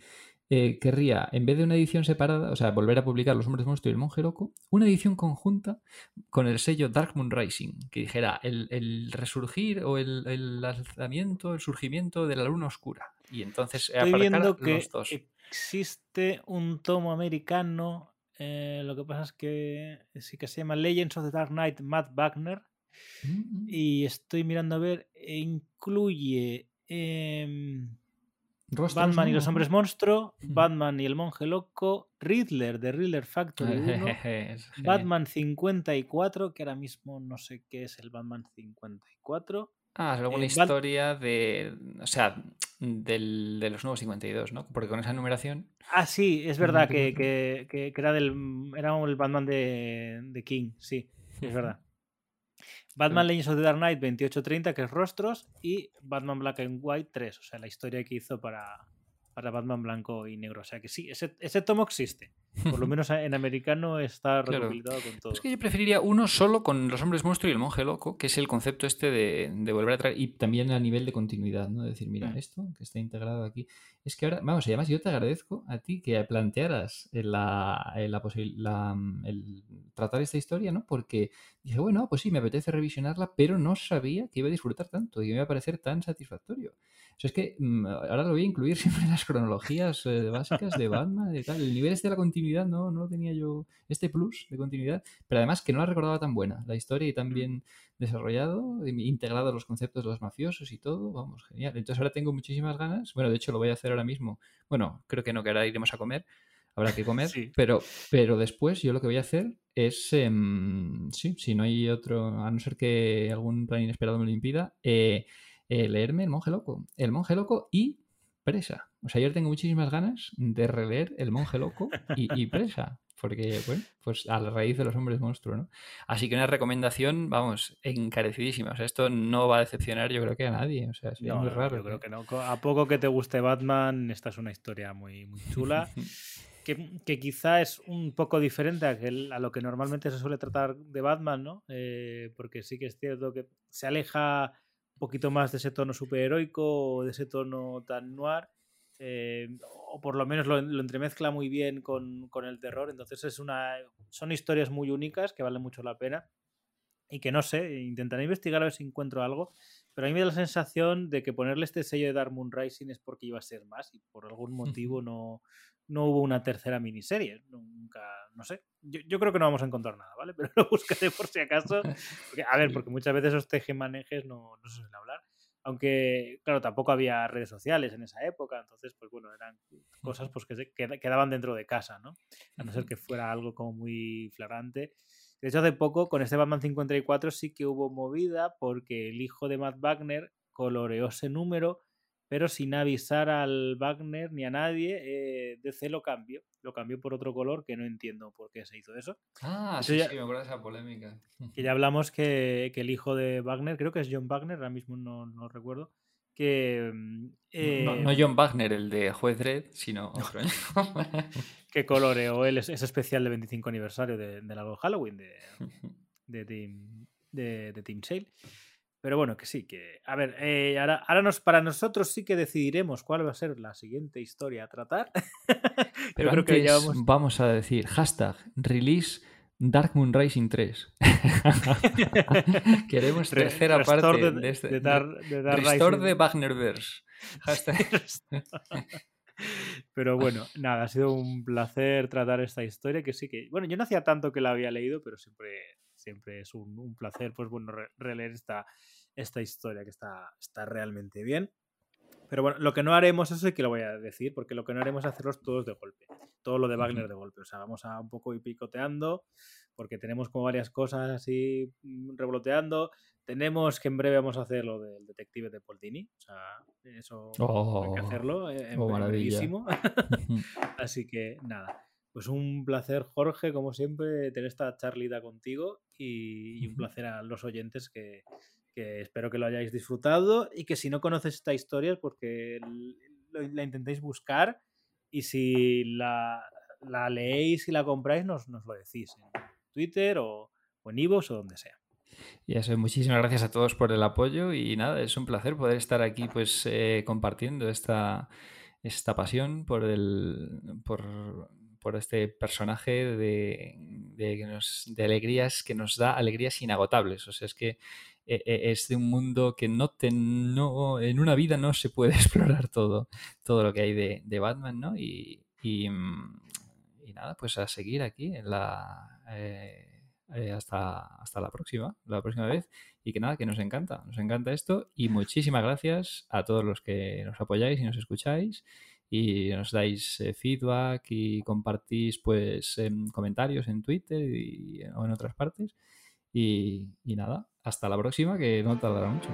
eh, querría, en vez de una edición separada, o sea, volver a publicar Los Hombres Monstruo y el Monje Loco, una edición conjunta con el sello Dark Moon Rising, que dijera el, el resurgir o el, el lanzamiento, el surgimiento de la luna oscura. Y entonces Estoy viendo que los dos. existe un tomo americano, eh, lo que pasa es que sí que se llama Legends of the Dark Knight, Matt Wagner, Mm, y estoy mirando a ver, e incluye em, Batman y los hombres monstruo, Ujú. Batman y el monje loco, Riddler de Riddler Factory 1, Es genial. Batman 54, que ahora mismo no sé qué es el Batman 54. Ah, es alguna Eh, Bat- historia de. O sea, del, de los nuevos 52, ¿no? Porque con esa numeración. Ah, sí, es verdad que, 54. que- que- que era del era el Batman de, de King, sí, es verdad. Batman Legends of the Dark Knight 2830, que es Rostros, y Batman Black and White 3, o sea, la historia que hizo para, para Batman blanco y negro. O sea que sí, ese, ese tomo existe. Por lo menos en americano está Claro. recopilado con todo. Es que yo preferiría uno solo con los hombres monstruo y el monje loco, que es el concepto este de, de volver a traer. Y también a nivel de continuidad, ¿no? De decir, mira, Mm. esto que está integrado aquí. Es que ahora, vamos, y además yo te agradezco a ti que plantearas la, la la, mm, el tratar esta historia, ¿no? Porque dije, bueno, pues sí, me apetece revisionarla, pero no sabía que iba a disfrutar tanto y que me iba a parecer tan satisfactorio. O sea, es que mm, ahora lo voy a incluir siempre en las cronologías eh, básicas de Batman y tal. El nivel este de la continuidad no, no lo tenía yo, este plus de continuidad, pero además que no la recordaba tan buena. La historia y tan bien desarrollado, integrado los conceptos de los mafiosos y todo, vamos, genial. Entonces ahora tengo muchísimas ganas. Bueno, de hecho lo voy a hacer ahora mismo. Bueno, creo que no, que ahora iremos a comer. Habrá que comer, Sí. pero, pero después yo lo que voy a hacer es, em, sí, si no hay otro, a no ser que algún plan inesperado me lo impida, eh, eh, leerme El Monje Loco. El Monje Loco y Presa. O sea, yo tengo muchísimas ganas de releer El Monje Loco y, y Presa. Porque, bueno, pues a la raíz de los hombres monstruo, ¿no? Así que una recomendación, vamos, encarecidísima. O sea, esto no va a decepcionar, yo creo que a nadie. O sea, sería No, muy raro. Yo creo que no. A poco que te guste Batman, esta es una historia muy, muy chula. que, que quizá es un poco diferente a, que a lo que normalmente se suele tratar de Batman, ¿no? Eh, porque sí que es cierto que se aleja un poquito más de ese tono superheroico o de ese tono tan noir. Eh, o por lo menos lo, lo entremezcla muy bien con, con el terror. Entonces es una, son historias muy únicas que valen mucho la pena. Y que no sé, intentaré investigar a ver si encuentro algo. Pero a mí me da la sensación de que ponerle este sello de Dark Moon Rising es porque iba a ser más y por algún motivo no, no hubo una tercera miniserie. Nunca, no sé. Yo, yo creo que no vamos a encontrar nada, ¿vale? Pero lo buscaré por si acaso. Porque, a ver, porque muchas veces esos tejemanejes no, no se suelen hablar. Aunque, claro, tampoco había redes sociales en esa época, entonces, pues bueno, eran cosas pues, que se queda- quedaban dentro de casa, ¿no? A no ser que fuera algo como muy flagrante. De hecho, hace poco, con este Batman 54 sí que hubo movida porque el hijo de Matt Wagner coloreó ese número, pero sin avisar al Wagner ni a nadie, eh, DC lo cambió. Lo cambió por otro color que no entiendo por qué se hizo eso. Ah, Eso sí, ya- sí, me acuerdo de esa polémica. Que ya hablamos que, que el hijo de Wagner, creo que es John Wagner, ahora mismo no, no recuerdo, que, mm, No, eh, no John Wagner, el de Juez Dredd, sino otro. ¿eh? que coloreó el, ese especial de 25 aniversario de, de la Halloween de, de Team, de, de Team Sale. Pero bueno, que sí, que. A ver, eh, ahora, ahora nos, para nosotros sí que decidiremos cuál va a ser la siguiente historia a tratar. Pero creo que llevamos. vamos a decir hashtag release Dark Moon Rising 3. Queremos Re- tercera restore parte de- de, este. de Dar- de Restore Rising. de Wagnerverse. Hashtag- Pero bueno, nada, ha sido un placer tratar esta historia que sí que, bueno, yo no hacía tanto que la había leído, pero siempre, siempre es un, un placer, pues bueno, re- releer esta, esta historia que está, está realmente bien. Pero bueno, lo que no haremos, eso sí que lo voy a decir, porque lo que no haremos es hacerlos todos de golpe. Todo lo de Wagner de golpe. O sea, vamos a un poco ir picoteando, porque tenemos como varias cosas así mm, revoloteando. Tenemos que en breve vamos a hacer lo del detective de Poldini. O sea, eso hay que Oh, hacerlo eh, en oh, brevísimo. Así que nada, pues un placer, Jorge, como siempre, tener esta charlita contigo y, y un placer a los oyentes que, que espero que lo hayáis disfrutado y que si no conoces esta historia es porque la intentéis buscar y si la, la leéis y la compráis nos, nos lo decís en Twitter o, o en iVoox o donde sea. Y eso, muchísimas gracias a todos por el apoyo y nada, es un placer poder estar aquí pues eh, compartiendo esta, esta pasión por el por, este personaje de, alegrías que nos da alegrías inagotables. O sea, es que eh, eh, es de un mundo que no, te, no en una vida no se puede explorar todo, todo lo que hay de, Batman, ¿no? Mm, y nada, pues a seguir aquí eh, hasta, hasta la próxima, la próxima vez. Y que nada, que nos encanta, nos encanta esto. Y muchísimas gracias a todos los que nos apoyáis y nos escucháis y nos dais eh, feedback y compartís pues em, comentarios en Twitter y, o en otras partes. Y, y nada, hasta la próxima, que no tardará mucho.